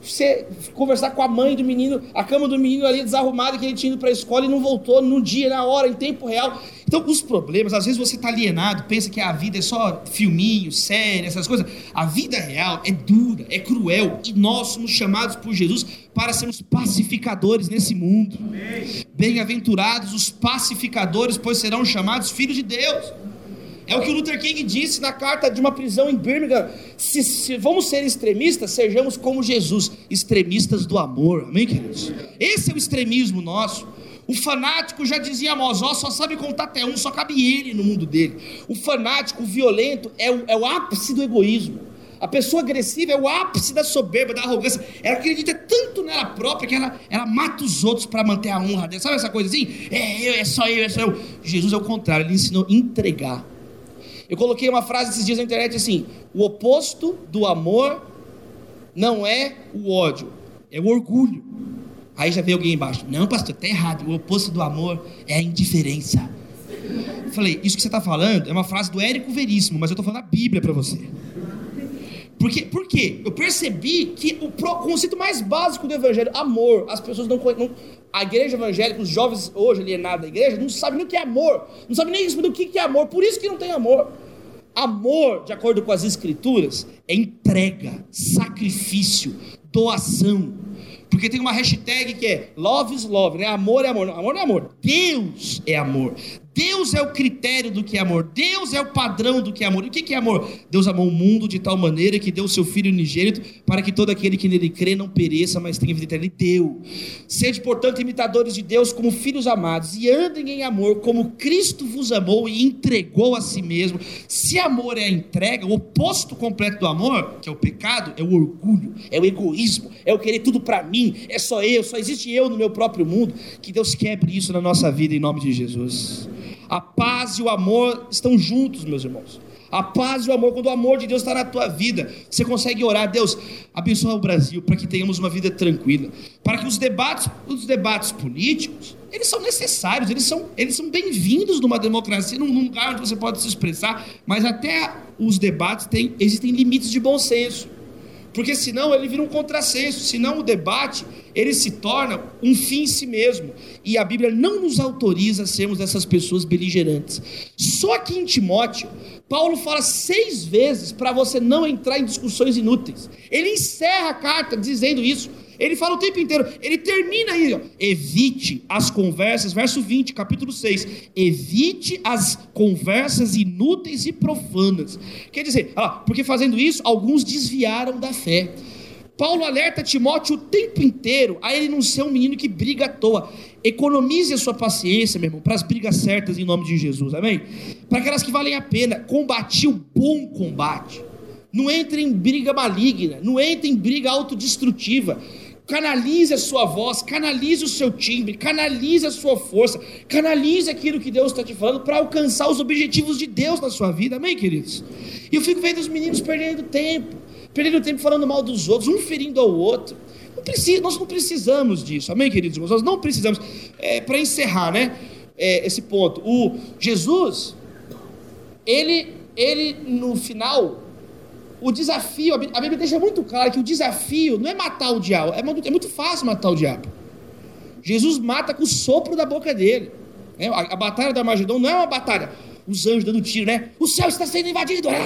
você conversar com a mãe do menino, a cama do menino ali desarrumada que ele tinha ido para a escola e não voltou no dia, na hora, em tempo real. Então, os problemas, às vezes você está alienado, pensa que a vida é só filminho, série, essas coisas. A vida real é dura, é cruel e nós somos chamados por Jesus para sermos pacificadores nesse mundo. Bem-aventurados os pacificadores, pois serão chamados filhos de Deus. É o que o Luther King disse na carta de uma prisão em Birmingham. Se, se, vamos ser extremistas, sejamos como Jesus, extremistas do amor. Amém, queridos? Esse é o extremismo nosso. O fanático já dizia Amós, só sabe contar até um, só cabe ele no mundo dele. O fanático, o violento, é o, é o ápice do egoísmo. A pessoa agressiva é o ápice da soberba, da arrogância. Ela acredita tanto nela própria que ela, ela mata os outros para manter a honra dela. Sabe essa coisa assim? É eu, é só eu, é só eu. Jesus é o contrário, ele ensinou a entregar. Eu coloquei uma frase esses dias na internet assim: o oposto do amor não é o ódio, é o orgulho. Aí já veio alguém embaixo: não, pastor, está errado. O oposto do amor é a indiferença. Eu falei: isso que você está falando é uma frase do Érico Veríssimo, mas eu estou falando a Bíblia para você. Porque, por quê? Eu percebi que o conceito mais básico do evangelho, amor, as pessoas não, não a igreja evangélica, os jovens hoje alienados da igreja, não sabem nem o que é amor, não sabem nem o que é amor, por isso que não tem amor. Amor, de acordo com as escrituras, é entrega, sacrifício, doação. Porque tem uma hashtag que é love is love, né? Amor é amor. Não, amor não é amor. Deus é amor. Deus é o critério do que é amor. Deus é o padrão do que é amor. E o que é amor? Deus amou o mundo de tal maneira que deu o seu Filho unigênito para que todo aquele que nele crê não pereça, mas tenha vida eterna. Ele deu. Sede, portanto, imitadores de Deus como filhos amados e andem em amor como Cristo vos amou e entregou a si mesmo. Se amor é a entrega, o oposto completo do amor, que é o pecado, é o orgulho, é o egoísmo, é o querer tudo para mim, é só eu, só existe eu no meu próprio mundo. Que Deus quebre isso na nossa vida em nome de Jesus. A paz e o amor estão juntos, meus irmãos. A paz e o amor, quando o amor de Deus está na tua vida, você consegue orar, Deus, abençoa o Brasil para que tenhamos uma vida tranquila, para que os debates, os debates políticos, eles são necessários, eles são, eles são bem-vindos numa democracia, num, lugar onde você pode se expressar, mas até os debates têm, existem limites de bom senso. Porque senão ele vira um contrassenso, senão o debate ele se torna um fim em si mesmo. E a Bíblia não nos autoriza a sermos essas pessoas beligerantes. Só que em Timóteo, Paulo fala seis vezes para você não entrar em discussões inúteis. Ele encerra a carta dizendo isso. Ele fala o tempo inteiro, ele termina aí, ó, evite as conversas, verso 20, capítulo 6. Evite as conversas inúteis e profanas. Quer dizer, porque fazendo isso, alguns desviaram da fé. Paulo alerta Timóteo o tempo inteiro a ele não ser um menino que briga à toa. Economize a sua paciência, meu irmão, para as brigas certas em nome de Jesus, amém? Para aquelas que valem a pena. Combate o bom combate. Não entre em briga maligna, não entre em briga autodestrutiva. Canalize a sua voz, canalize o seu timbre, canalize a sua força, canalize aquilo que Deus está te falando para alcançar os objetivos de Deus na sua vida, amém, queridos? E eu fico vendo os meninos perdendo tempo, perdendo tempo falando mal dos outros, um ferindo ao outro. Não precisa, nós não precisamos disso, amém, queridos? Nós não precisamos. É, para encerrar, né, é, esse ponto, o Jesus, ele, ele no final o desafio, a Bíblia deixa muito claro que o desafio não é matar o diabo, é muito, é muito fácil matar o diabo. Jesus mata com o sopro da boca dele. É, a, a, batalha da Armagedon não é uma batalha, os anjos dando tiro, né? O céu está sendo invadido. Ali,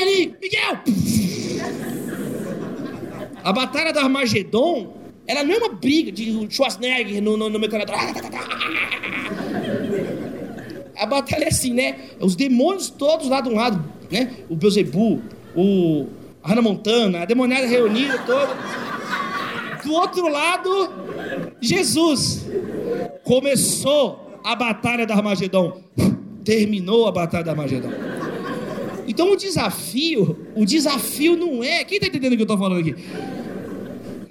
ali, Miguel! A batalha da Armagedon, ela não é uma briga de Schwarzenegger no, no, no metralhador. A batalha é assim, né? Os demônios todos lá de um lado né? O Beuzebu, o a Hannah Montana, a demoniada reunida toda. Do outro lado, Jesus. Começou a batalha da Armagedon. Terminou a batalha da Armagedon. Então o desafio, o desafio não é. Quem está entendendo o que eu estou falando aqui?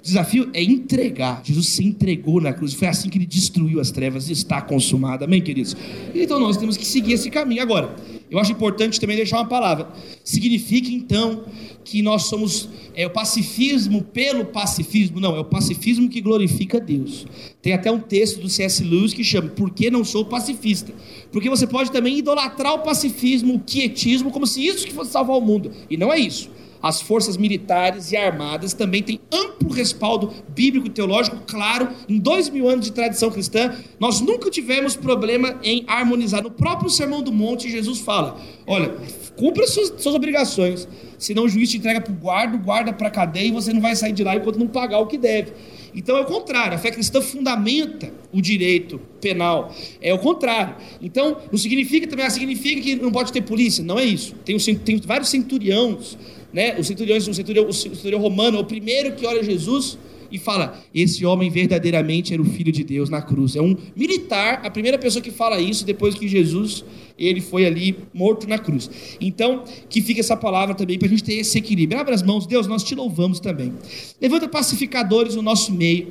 Desafio é entregar. Jesus se entregou na cruz. Foi assim que ele destruiu as trevas. Está consumado. Amém, queridos? Então nós temos que seguir esse caminho. Agora, eu acho importante também deixar uma palavra. Significa então que nós somos é o pacifismo pelo pacifismo? Não, é o pacifismo que glorifica Deus. Tem até um texto do C.S. Lewis que chama Por que não sou pacifista? Porque você pode também idolatrar o pacifismo, o quietismo, como se isso que fosse salvar o mundo. E não é isso as forças militares e armadas também têm amplo respaldo bíblico e teológico, claro, em dois mil anos de tradição cristã, nós nunca tivemos problema em harmonizar. No próprio Sermão do Monte, Jesus fala: olha, cumpra suas, suas obrigações, senão o juiz te entrega para o guarda, o guarda para a cadeia e você não vai sair de lá enquanto não pagar o que deve. Então é o contrário, a fé cristã fundamenta o direito penal. É o contrário. Então, não significa também, ah, significa que não pode ter polícia. Não é isso. Tem, tem vários centuriões né, o centurião, o centurião, romano, é o primeiro que olha Jesus e fala: Esse homem verdadeiramente era o filho de Deus na cruz. É um militar, a primeira pessoa que fala isso depois que Jesus ele foi ali morto na cruz. Então, que fica essa palavra também para a gente ter esse equilíbrio. Abra as mãos, Deus, nós te louvamos também. Levanta pacificadores no nosso meio,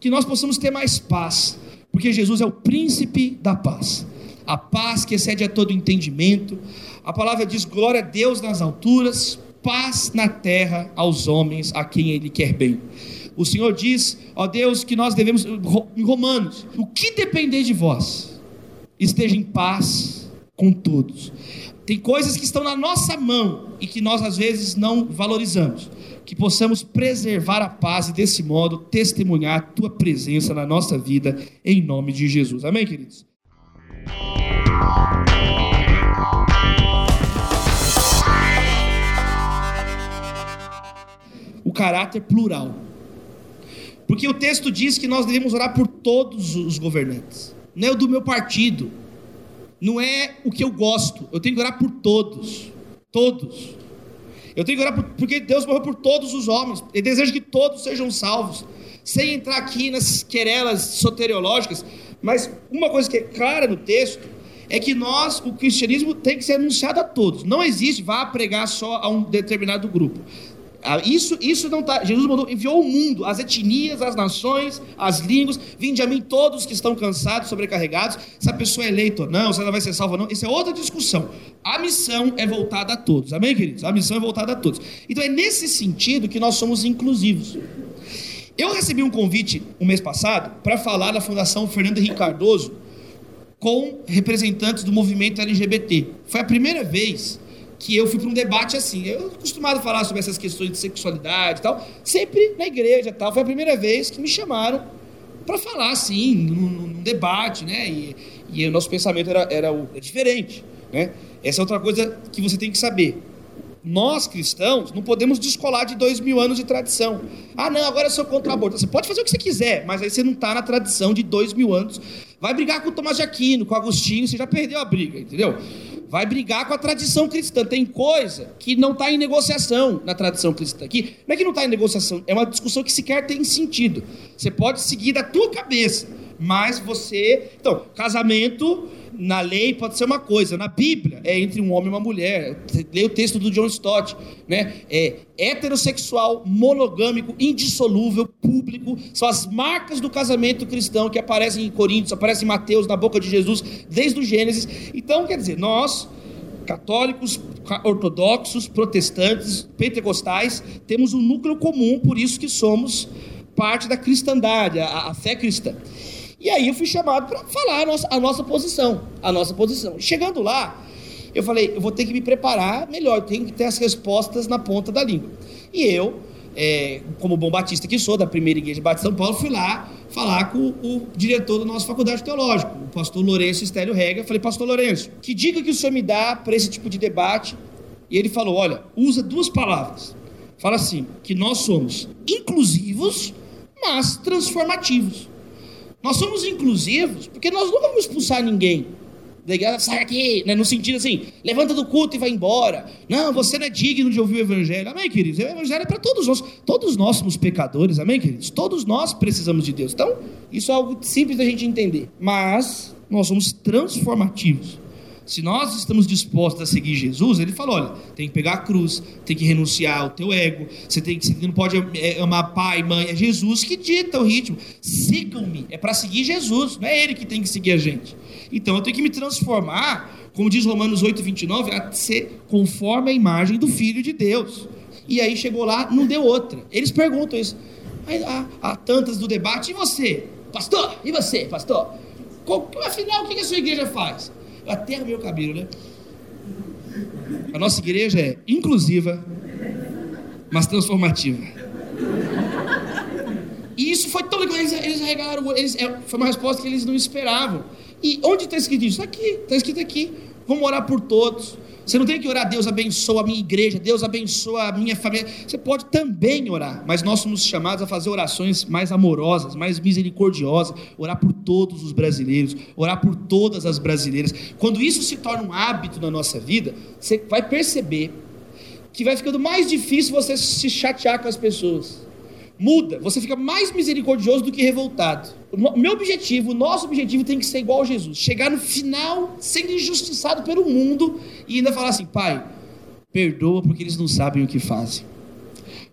que nós possamos ter mais paz, porque Jesus é o príncipe da paz. A paz que excede a todo entendimento. A palavra diz: glória a Deus nas alturas, paz na terra aos homens a quem ele quer bem. O Senhor diz, ó Deus, que nós devemos, em Romanos, o que depender de vós, esteja em paz com todos. Tem coisas que estão na nossa mão e que nós às vezes não valorizamos. Que possamos preservar a paz e desse modo testemunhar a tua presença na nossa vida, em nome de Jesus. Amém, queridos? Caráter plural. Porque o texto diz que nós devemos orar por todos os governantes. não é o do meu partido, não é o que eu gosto. Eu tenho que orar por todos. Todos. Eu tenho que orar por, porque Deus morreu por todos os homens. Ele deseja que todos sejam salvos. Sem entrar aqui nas querelas soteriológicas, mas uma coisa que é clara no texto é que nós, o cristianismo, tem que ser anunciado a todos. Não existe, vá pregar só a um determinado grupo. Ah, isso, isso não está. Jesus mandou, enviou o mundo, as etnias, as nações, as línguas. Vinde a mim todos que estão cansados, sobrecarregados. Se a pessoa é eleita ou não, se ela vai ser salva ou não, isso é outra discussão. A missão é voltada a todos. Amém, queridos? A missão é voltada a todos. Então é nesse sentido que nós somos inclusivos. Eu recebi um convite um mês passado para falar na Fundação Fernando Henrique Cardoso com representantes do movimento LGBT. Foi a primeira vez que eu fui para um debate assim. Eu acostumado a falar sobre essas questões de sexualidade e tal, sempre na igreja tal. Foi a primeira vez que me chamaram para falar assim, num, num, debate, né? E, e o nosso pensamento era, era, o, era diferente, né? Essa é outra coisa que você tem que saber. Nós cristãos não podemos descolar de dois mil anos de tradição. Ah, não, agora eu sou contra o aborto. Você pode fazer o que você quiser, mas aí você não está na tradição de dois mil anos. Vai brigar com o Tomás de Aquino, com o Agostinho, você já perdeu a briga, entendeu? vai brigar com a tradição cristã. Tem coisa que não está em negociação na tradição cristã. Que, não é que não está em negociação, é uma discussão que sequer tem sentido. Você pode seguir da tua cabeça, mas você. Então, casamento na lei pode ser uma coisa, na Bíblia é entre um homem e uma mulher. Leia o texto do John Stott, né? É heterossexual, monogâmico, indissolúvel, público, são as marcas do casamento cristão que aparecem em Coríntios, aparecem em Mateus, na boca de Jesus, desde o Gênesis. Então, quer dizer, nós católicos, ortodoxos, protestantes, pentecostais, temos um núcleo comum, por isso que somos parte da cristandade, a, a fé cristã. E aí eu fui chamado para falar a nossa, a nossa posição, a nossa posição. Chegando lá, eu falei, eu vou ter que me preparar melhor, tenho que ter as respostas na ponta da língua. E eu, é, como bom batista que sou, da primeira igreja Batista de São Paulo, fui lá falar com o, diretor da nossa faculdade teológica, o pastor Lourenço Estélio Rega. Falei, pastor Lourenço, que dica que o senhor me dá para esse tipo de debate? E ele falou, olha, usa duas palavras. Fala assim, que nós somos inclusivos, mas transformativos. Nós somos inclusivos porque nós não vamos expulsar ninguém. Sai aqui, né? no sentido assim, levanta do culto e vai embora. Não, você não é digno de ouvir o evangelho. Amém, queridos? O evangelho é para todos nós. Todos nós somos pecadores, amém, queridos? Todos nós precisamos de Deus. Então, isso é algo simples da gente entender. Mas nós somos transformativos. Se nós estamos dispostos a seguir Jesus, ele falou: olha, tem que pegar a cruz, tem que renunciar ao teu ego, você, tem que, você não pode é, amar pai, mãe, é Jesus que dita o ritmo. Sigam-me, é para seguir Jesus, não é ele que tem que seguir a gente. Então eu tenho que me transformar, como diz Romanos 8, 29, a ser conforme a imagem do Filho de Deus. E aí chegou lá, não deu outra. Eles perguntam isso. Aí, há, há tantas do debate, e você, pastor? E você, pastor? Afinal, o que a sua igreja faz? Até o cabelo, né? A nossa igreja é inclusiva, mas transformativa. E isso foi tão legal, eles, eles arregalaram, eles, é, foi uma resposta que eles não esperavam. E onde está escrito isso? Aqui, está escrito aqui. Vamos orar por todos. Você não tem que orar, Deus abençoa a minha igreja, Deus abençoa a minha família. Você pode também orar, mas nós somos chamados a fazer orações mais amorosas, mais misericordiosas, orar por todos os brasileiros, orar por todas as brasileiras. Quando isso se torna um hábito na nossa vida, você vai perceber que vai ficando mais difícil você se chatear com as pessoas muda, você fica mais misericordioso do que revoltado. O meu objetivo, o nosso objetivo tem que ser igual a Jesus. Chegar no final sendo injustiçado pelo mundo e ainda falar assim: Pai, perdoa porque eles não sabem o que fazem.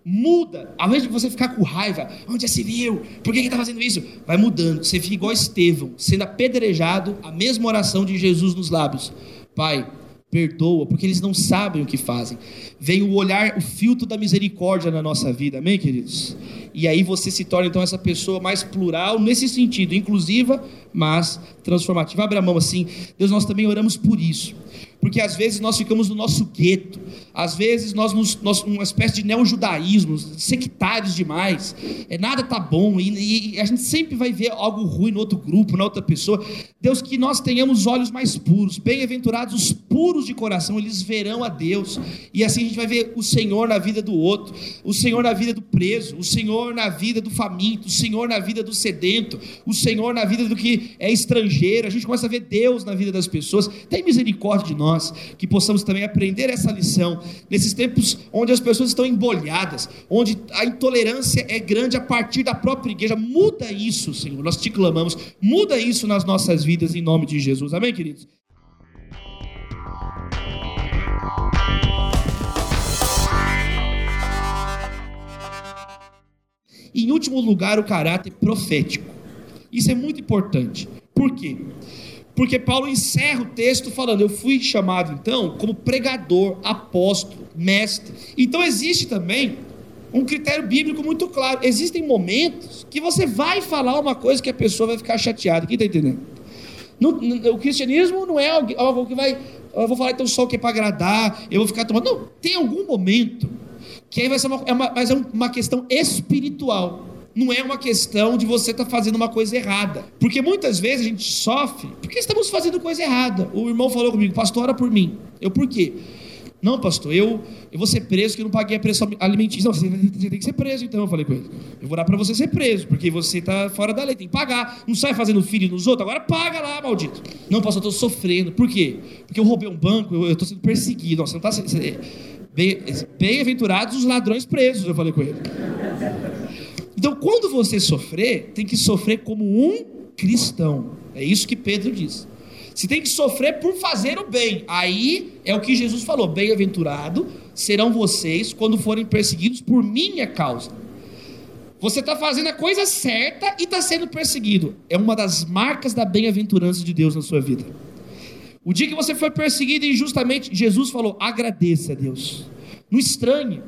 Muda, ao invés de você ficar com raiva, onde é civil? Por que está fazendo isso? Vai mudando, você fica igual Estevão, sendo apedrejado, a mesma oração de Jesus nos lábios: Pai, perdoa, porque eles não sabem o que fazem. Vem o olhar, o filtro da misericórdia na nossa vida, amém, queridos? E aí você se torna então essa pessoa mais plural nesse sentido, inclusiva, mas transformativa. Abre a mão assim, Deus, nós também oramos por isso. Porque às vezes nós ficamos no nosso gueto, às vezes nós, nos, nós uma espécie de neo-judaísmo, sectários demais, é, nada tá bom, e, e, a gente sempre vai ver algo ruim no outro grupo, na outra pessoa. Deus, que nós tenhamos olhos mais puros, bem-aventurados os puros de coração, eles verão a Deus, e assim a gente vai ver o Senhor na vida do outro, o Senhor na vida do preso, o Senhor na vida do faminto, o Senhor na vida do sedento, o Senhor na vida do que é estrangeiro, a gente começa a ver Deus na vida das pessoas. Tem misericórdia de nós, que possamos também aprender essa lição nesses tempos onde as pessoas estão embolhadas, onde a intolerância é grande a partir da própria igreja. Muda isso, Senhor. Nós te clamamos, muda isso nas nossas vidas em nome de Jesus. Amém, queridos? Em último lugar, o caráter profético. Isso é muito importante. Por quê? Porque Paulo encerra o texto falando: Eu fui chamado então como pregador, apóstolo, mestre. Então existe também um critério bíblico muito claro. Existem momentos que você vai falar uma coisa que a pessoa vai ficar chateada. Quem está entendendo? No, no, o cristianismo não é algo, que vai. Eu vou falar então só o que é para agradar, eu vou ficar tomando. Não, tem algum momento que aí vai ser uma, é uma, mas é uma questão espiritual não é uma questão de você estar tá fazendo uma coisa errada. Porque muitas vezes a gente sofre porque estamos fazendo coisa errada. O irmão falou comigo, pastor, ora por mim. Eu, por quê? Não, pastor, eu, eu vou ser preso porque eu não paguei a pressão alimentícia. Não, você, você tem que ser preso então, eu falei com ele. Eu vou dar para você ser preso, porque você está fora da lei, tem que pagar. Não sai fazendo filho nos outros, agora paga lá, maldito. Não, pastor, eu estou sofrendo. Por quê? Porque eu roubei um banco, eu estou sendo perseguido. Nossa, você não está... Bem-aventurados os ladrões presos, eu falei com ele. Então, quando você sofrer, tem que sofrer como um cristão. É isso que Pedro diz. Você tem que sofrer por fazer o bem. Aí é o que Jesus falou: bem-aventurado serão vocês quando forem perseguidos por minha causa. Você está fazendo a coisa certa e está sendo perseguido. É uma das marcas da bem-aventurança de Deus na sua vida. O dia que você foi perseguido injustamente, Jesus falou: agradeça a Deus. Não estranhe.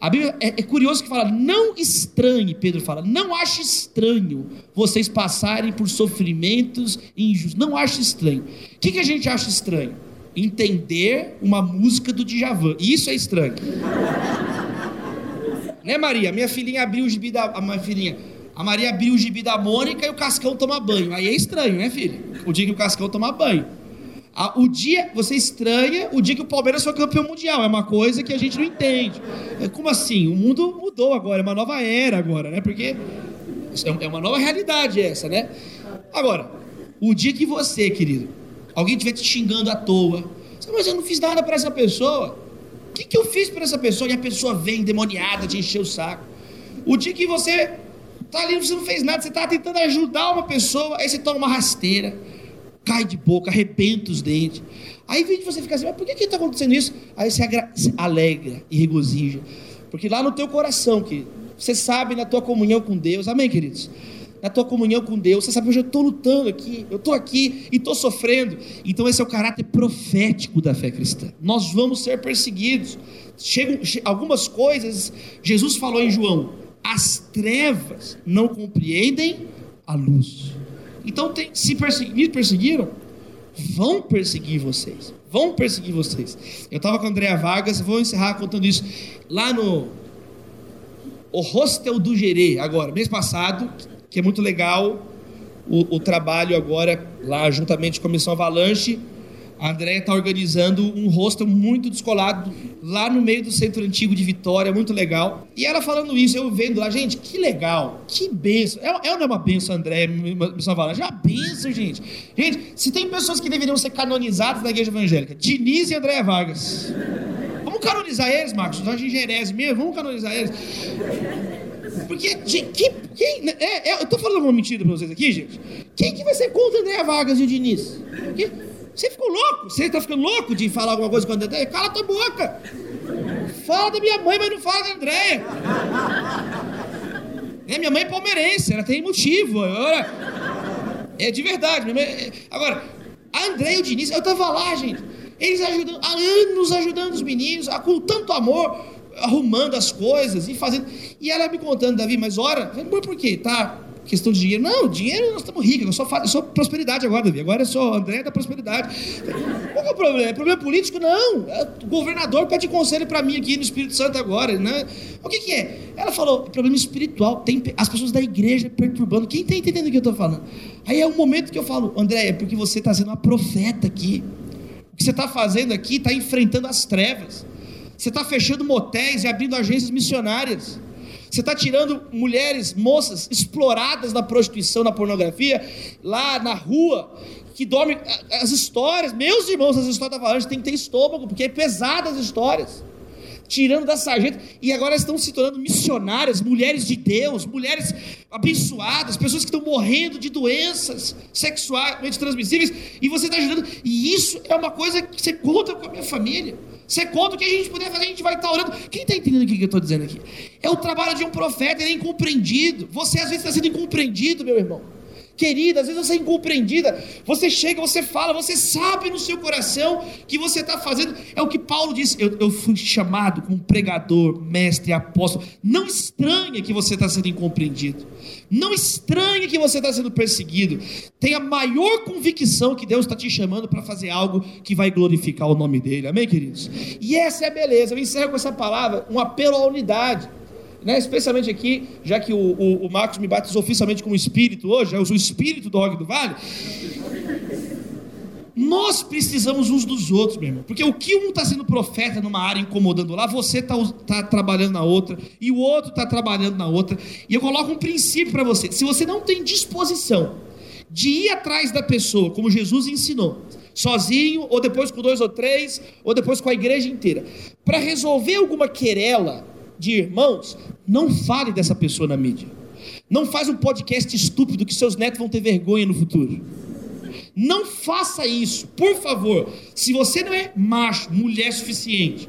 A Bíblia é, é, curioso que fala, não estranhe, Pedro fala, não ache estranho vocês passarem por sofrimentos injustos. Não ache estranho. O que, que a gente acha estranho? Entender uma música do Djavan. Isso é estranho. *laughs* né, Maria? Minha filhinha abriu o gibi da. A minha filhinha. A Maria abriu o gibi da Mônica e o Cascão toma banho. Aí é estranho, né, filho? O dia que o Cascão toma banho. O dia, você estranha o dia que o Palmeiras foi campeão mundial. É uma coisa que a gente não entende. É, como assim? O mundo mudou agora, é uma nova era agora, né? Porque é, é uma nova realidade essa, né? Agora, o dia que você, querido, alguém estiver te xingando à toa, mas eu não fiz nada para essa pessoa. O que, que eu fiz para essa pessoa? E a pessoa vem demoniada te encher o saco. O dia que você tá ali, você não fez nada, você tá tentando ajudar uma pessoa, aí você toma uma rasteira cai de boca, arrebenta os dentes. Aí vem você ficar assim, mas por que está acontecendo isso? Aí você alegra e regozija. Porque lá no teu coração, que você sabe na tua comunhão com Deus, amém, queridos? Na tua comunhão com Deus, você sabe, hoje eu estou lutando aqui, eu estou aqui e estou sofrendo. Então, esse é o caráter profético da fé cristã. Nós vamos ser perseguidos. Chegam, algumas coisas, Jesus falou em João: as trevas não compreendem a luz. Então, tem, se me perseguiram, vão perseguir vocês. Vão perseguir vocês. Eu estava com a Andréa Vargas, vou encerrar contando isso. Lá no o Hostel do Gerê, agora, mês passado, que é muito legal o, o trabalho agora, lá juntamente com a Missão Avalanche a Andréia está organizando um hostel muito descolado lá no meio do centro antigo de Vitória, muito legal. E ela falando isso, eu vendo lá, gente, que legal, que benção. É, é não é uma benção, Andréia, Missão Valente? É uma benção, gente. Gente, se tem pessoas que deveriam ser canonizadas na igreja evangélica, Diniz e Andréia Vargas. Vamos canonizar eles, Marcos? Nós de mesmo, vamos canonizar eles. Porque, gente, quem, quem é, é, eu tô falando uma mentira pra vocês aqui, gente. Quem que vai ser contra Andréia Vargas e o Diniz? Quem? Você ficou louco? Você está ficando louco de falar alguma coisa com a Andréia? Cala tua boca! Fala da minha mãe, mas não fala da Andréia. É, minha mãe é palmeirense, ela tem motivo. Agora, é de verdade. Mãe... Agora, a Andréia e o Diniz, eu estava lá, gente. Eles ajudando, há anos ajudando os meninos, com tanto amor, arrumando as coisas e fazendo. E ela me contando, Davi, mas ora, por quê? Tá, questão de dinheiro. Não, dinheiro nós estamos ricos, eu sou, eu sou prosperidade agora, Davi. Agora eu sou André da prosperidade. Qual é o problema? É problema político? Não. É, O governador pede conselho para mim aqui no Espírito Santo agora, né? O que, que é? Ela falou, é problema espiritual. Tem as pessoas da igreja perturbando. Quem está entendendo o que eu estou falando? Aí é o momento que eu falo, André, é porque você está sendo uma profeta aqui. O que você está fazendo aqui está enfrentando as trevas. Você está fechando motéis e abrindo agências missionárias. Você está tirando mulheres, moças exploradas na prostituição, na pornografia, lá na rua, que dormem. a- As histórias, meus irmãos, as histórias da Avalanche tem que ter estômago, porque é pesada as histórias. Tirando da sarjeta, e agora estão se tornando missionárias, mulheres de Deus, mulheres abençoadas, pessoas que estão morrendo de doenças sexualmente transmissíveis, e você está ajudando. E isso é uma coisa que você conta com a minha família. Você conta o que a gente puder fazer, a gente vai estar orando. Quem está entendendo o que eu estou dizendo aqui? É o trabalho de um profeta, ele é incompreendido. Você às vezes está sendo incompreendido, meu irmão. Querida, às vezes você é incompreendida. Você chega, você fala, você sabe no seu coração que você está fazendo. É o que Paulo disse. Eu, eu fui chamado como pregador, mestre, apóstolo. Não estranha que você está sendo incompreendido. Não estranhe que você está sendo perseguido. Tenha maior convicção que Deus está te chamando para fazer algo que vai glorificar o nome dele. Amém, queridos? E essa é a beleza. Eu encerro com essa palavra, um apelo à unidade. Né? Especialmente aqui, já que o, o, o Marcos me batizou oficialmente como espírito hoje, eu sou o espírito do Rock do Vale. Nós precisamos uns dos outros, meu irmão. Porque o que um está sendo profeta numa área incomodando lá, você está tá trabalhando na outra, e o outro está trabalhando na outra. E eu coloco um princípio para você: se você não tem disposição de ir atrás da pessoa, como Jesus ensinou, sozinho, ou depois com dois ou três, ou depois com a igreja inteira, para resolver alguma querela de irmãos, não fale dessa pessoa na mídia. Não faz um podcast estúpido que seus netos vão ter vergonha no futuro. Não faça isso, por favor. Se você não é macho, mulher suficiente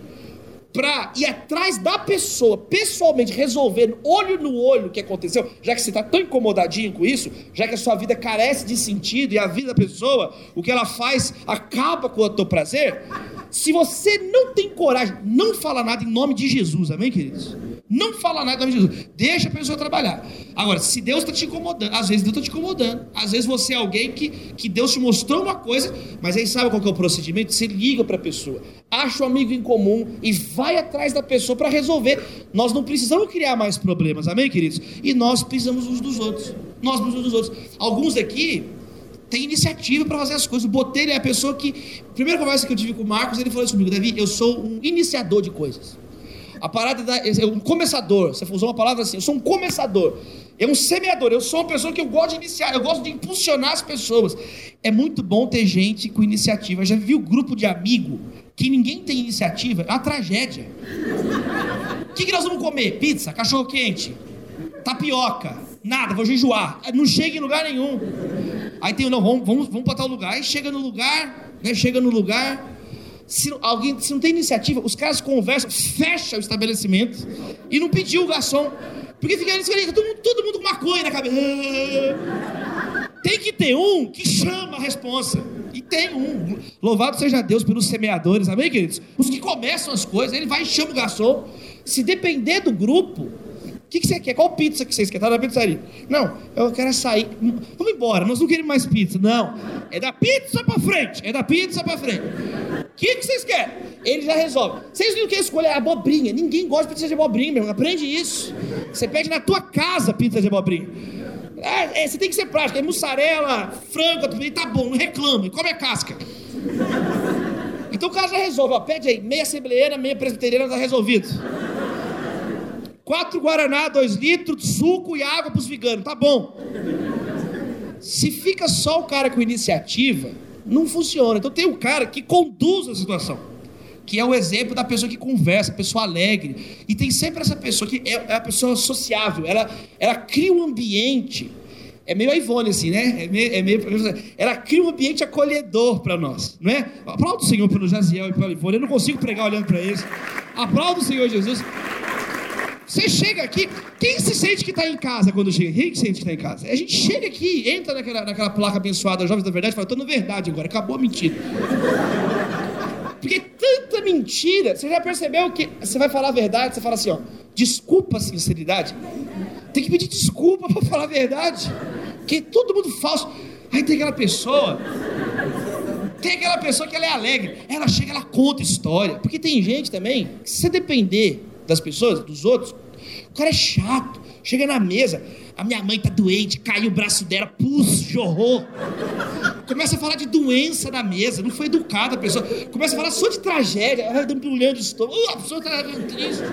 para ir atrás da pessoa, pessoalmente resolver olho no olho o que aconteceu, já que você está tão incomodadinho com isso, já que a sua vida carece de sentido e a vida da pessoa, o que ela faz acaba com o teu prazer. Se você não tem coragem, não fala nada em nome de Jesus, amém, queridos? Não fala nada de Jesus. Deixa a pessoa trabalhar. Agora, se Deus está te incomodando, às vezes Deus está te incomodando. Às vezes você é alguém que, que Deus te mostrou uma coisa, mas aí sabe qual que é o procedimento? Você liga para a pessoa, acha um amigo em comum e vai atrás da pessoa para resolver. Nós não precisamos criar mais problemas, amém, queridos? E nós precisamos uns dos outros. Nós precisamos uns dos outros. Alguns aqui tem iniciativa para fazer as coisas. O Botelho é a pessoa que. Primeira conversa que eu tive com o Marcos, ele falou isso comigo: Davi, eu sou um iniciador de coisas. A parada da. É um começador. Você usou uma palavra assim: eu sou um começador. É um semeador. Eu sou uma pessoa que eu gosto de iniciar, eu gosto de impulsionar as pessoas. É muito bom ter gente com iniciativa. Já viu grupo de amigo que ninguém tem iniciativa? É uma tragédia. O que, que nós vamos comer? Pizza, cachorro quente, tapioca, nada, vou jejuar. Não chega em lugar nenhum. Aí tem, não, vamos, vamos, vamos para tal lugar. Aí chega no lugar, né? Chega no lugar. Se alguém, se não tem iniciativa, os caras conversam, fecha o estabelecimento e não pediu o garçom. Porque fica ali, todo mundo, todo mundo com maconha na cabeça. *laughs* Tem que ter um que chama a responsa. E tem um. Louvado seja Deus pelos semeadores, amém, queridos? Os que começam as coisas, ele vai e chama o garçom. Se depender do grupo, que, que você quer? Qual pizza que vocês querem? Tá na pizzaria. Não, eu quero açaí. Vamos embora, nós não queremos mais pizza. Não. É da pizza pra frente. É da pizza pra frente. O que, que vocês querem? Ele já resolve. Vocês não querem escolher abobrinha. Ninguém gosta de pizza de abobrinha, meu. irmão. Aprende isso. Você pede na tua casa pizza de abobrinha. É, é, você tem que ser prático. É mussarela, frango, tá bom, não reclama. Come a casca. Então o cara já resolve. Ó, pede aí, meia assembleana, meia presbiteriana, tá resolvido. Quatro Guaraná, dois litros, suco e água pros veganos, tá bom. Se fica só o cara com iniciativa, não funciona. Então tem o cara que conduz a situação, que é o exemplo da pessoa que conversa, pessoa alegre. E tem sempre essa pessoa que é, é a pessoa sociável, ela, ela cria um ambiente. É meio a Ivone, assim, né? É meio, é meio- ela cria um ambiente acolhedor para nós, não é? Aplauda o Senhor pelo Jaziel e pela Ivone. Eu não consigo pregar olhando para eles. Aplauda o Senhor Jesus. Você chega aqui, quem se sente que está em casa quando chega? Quem que sente que está em casa? A gente chega aqui, entra naquela, naquela placa abençoada, Jovens da Verdade, e fala, estou na verdade agora, acabou a mentira. Porque tanta mentira, você já percebeu que você vai falar a verdade, você fala assim, ó, desculpa a sinceridade. Tem que pedir desculpa pra falar a verdade. Que todo mundo falso. Aí tem aquela pessoa. Tem aquela pessoa que ela é alegre. Ela chega, ela conta história. Porque tem gente também, que se você depender das pessoas, dos outros, o cara é chato. Chega na mesa, a minha mãe tá doente, caiu o braço dela, pus, jorrou. Começa a falar de doença na mesa, não foi educada a pessoa. Começa a falar só de tragédia, ah, um de estômago, uh, a pessoa tá triste.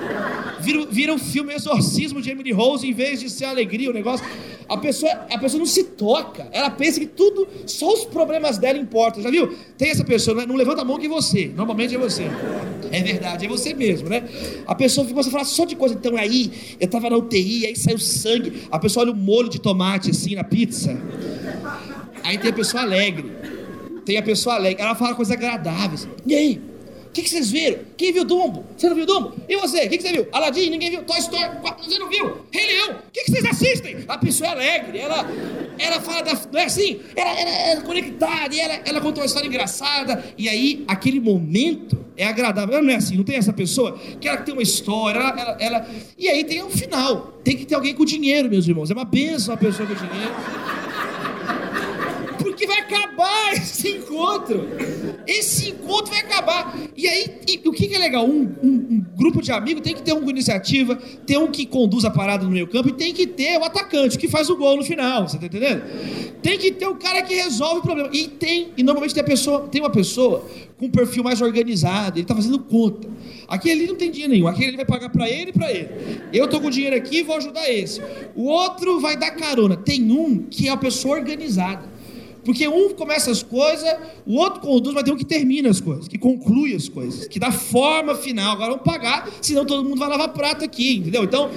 Vira, vira um filme Exorcismo de Emily Rose em vez de ser alegria o negócio. A pessoa, a pessoa não se toca, ela pensa que tudo, só os problemas dela importam. Já viu? Tem essa pessoa, né? não levanta a mão que é você, normalmente é você. É verdade, é você mesmo, né? A pessoa começa a falar só de coisa, então aí, eu tava na UTI, aí saiu sangue, a pessoa olha o molho de tomate assim na pizza. Aí tem a pessoa alegre. Tem a pessoa alegre. Ela fala coisas agradáveis. E aí? O que, que, vocês viram? Quem viu Dumbo? Você não viu Dumbo? E você? O que, que, você viu? Aladdin? Ninguém viu? Toy Story? Você não viu? Rei Leão? O que, vocês assistem? A pessoa é alegre. Ela, ela fala da... Não é assim? Ela, é conectada. E ela, ela conta uma história engraçada. E aí, aquele momento é agradável. Ela não é assim. Não tem essa pessoa que ela tem uma história. Ela, ela, ela... E aí tem o um final. Tem que ter alguém com dinheiro, meus irmãos. É uma benção uma pessoa com dinheiro que vai acabar *laughs* esse encontro. Esse encontro vai acabar. E aí, e, o que, que, é legal? Um, um, um, grupo de amigos tem que ter um com iniciativa, tem um que conduz a parada no meio campo e tem que ter o atacante que faz o gol no final. Você tá entendendo? Tem que ter o cara que resolve o problema. E tem, e normalmente tem, a pessoa, tem uma pessoa com um perfil mais organizado, ele tá fazendo conta. Aquele ali não tem dinheiro nenhum, aquele ele vai pagar para ele e para ele. Eu tô com dinheiro aqui vou ajudar esse. O outro vai dar carona. Tem um que é a pessoa organizada. Porque um começa as coisas, o outro conduz, mas tem um que termina as coisas, que conclui as coisas, que dá forma final. Agora vamos pagar, senão todo mundo vai lavar prato aqui, entendeu? Então,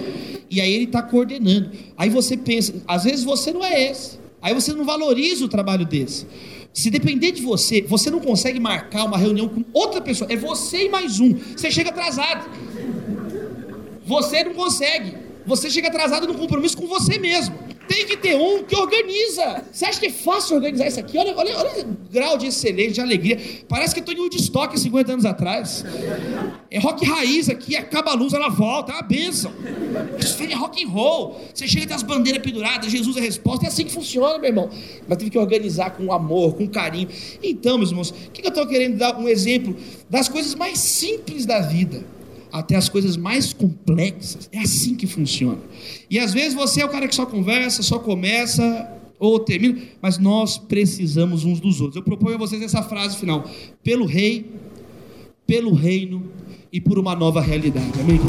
e aí ele está coordenando. Aí você pensa, às vezes você não é esse. Aí você não valoriza o trabalho desse. Se depender de você, você não consegue marcar uma reunião com outra pessoa. É você e mais um. Você chega atrasado. Você não consegue. Você chega atrasado no compromisso com você mesmo. Tem que ter um que organiza. Você acha que é fácil organizar isso aqui? Olha, olha, olha o grau de excelência, de alegria. Parece que estou em Woodstock 50 anos atrás. É rock raiz aqui, acaba a luz, ela volta, é uma bênção. Isso é rock and roll. Você chega e tem as bandeiras penduradas, Jesus é a resposta. É assim que funciona, meu irmão. Mas teve que organizar com amor, com carinho. Então, meus irmãos, o que eu estou querendo dar um exemplo das coisas mais simples da vida até as coisas mais complexas. É assim que funciona. E às vezes você é o cara que só conversa, só começa ou termina, mas nós precisamos uns dos outros. Eu proponho a vocês essa frase final: pelo rei, pelo reino e por uma nova realidade. Amém?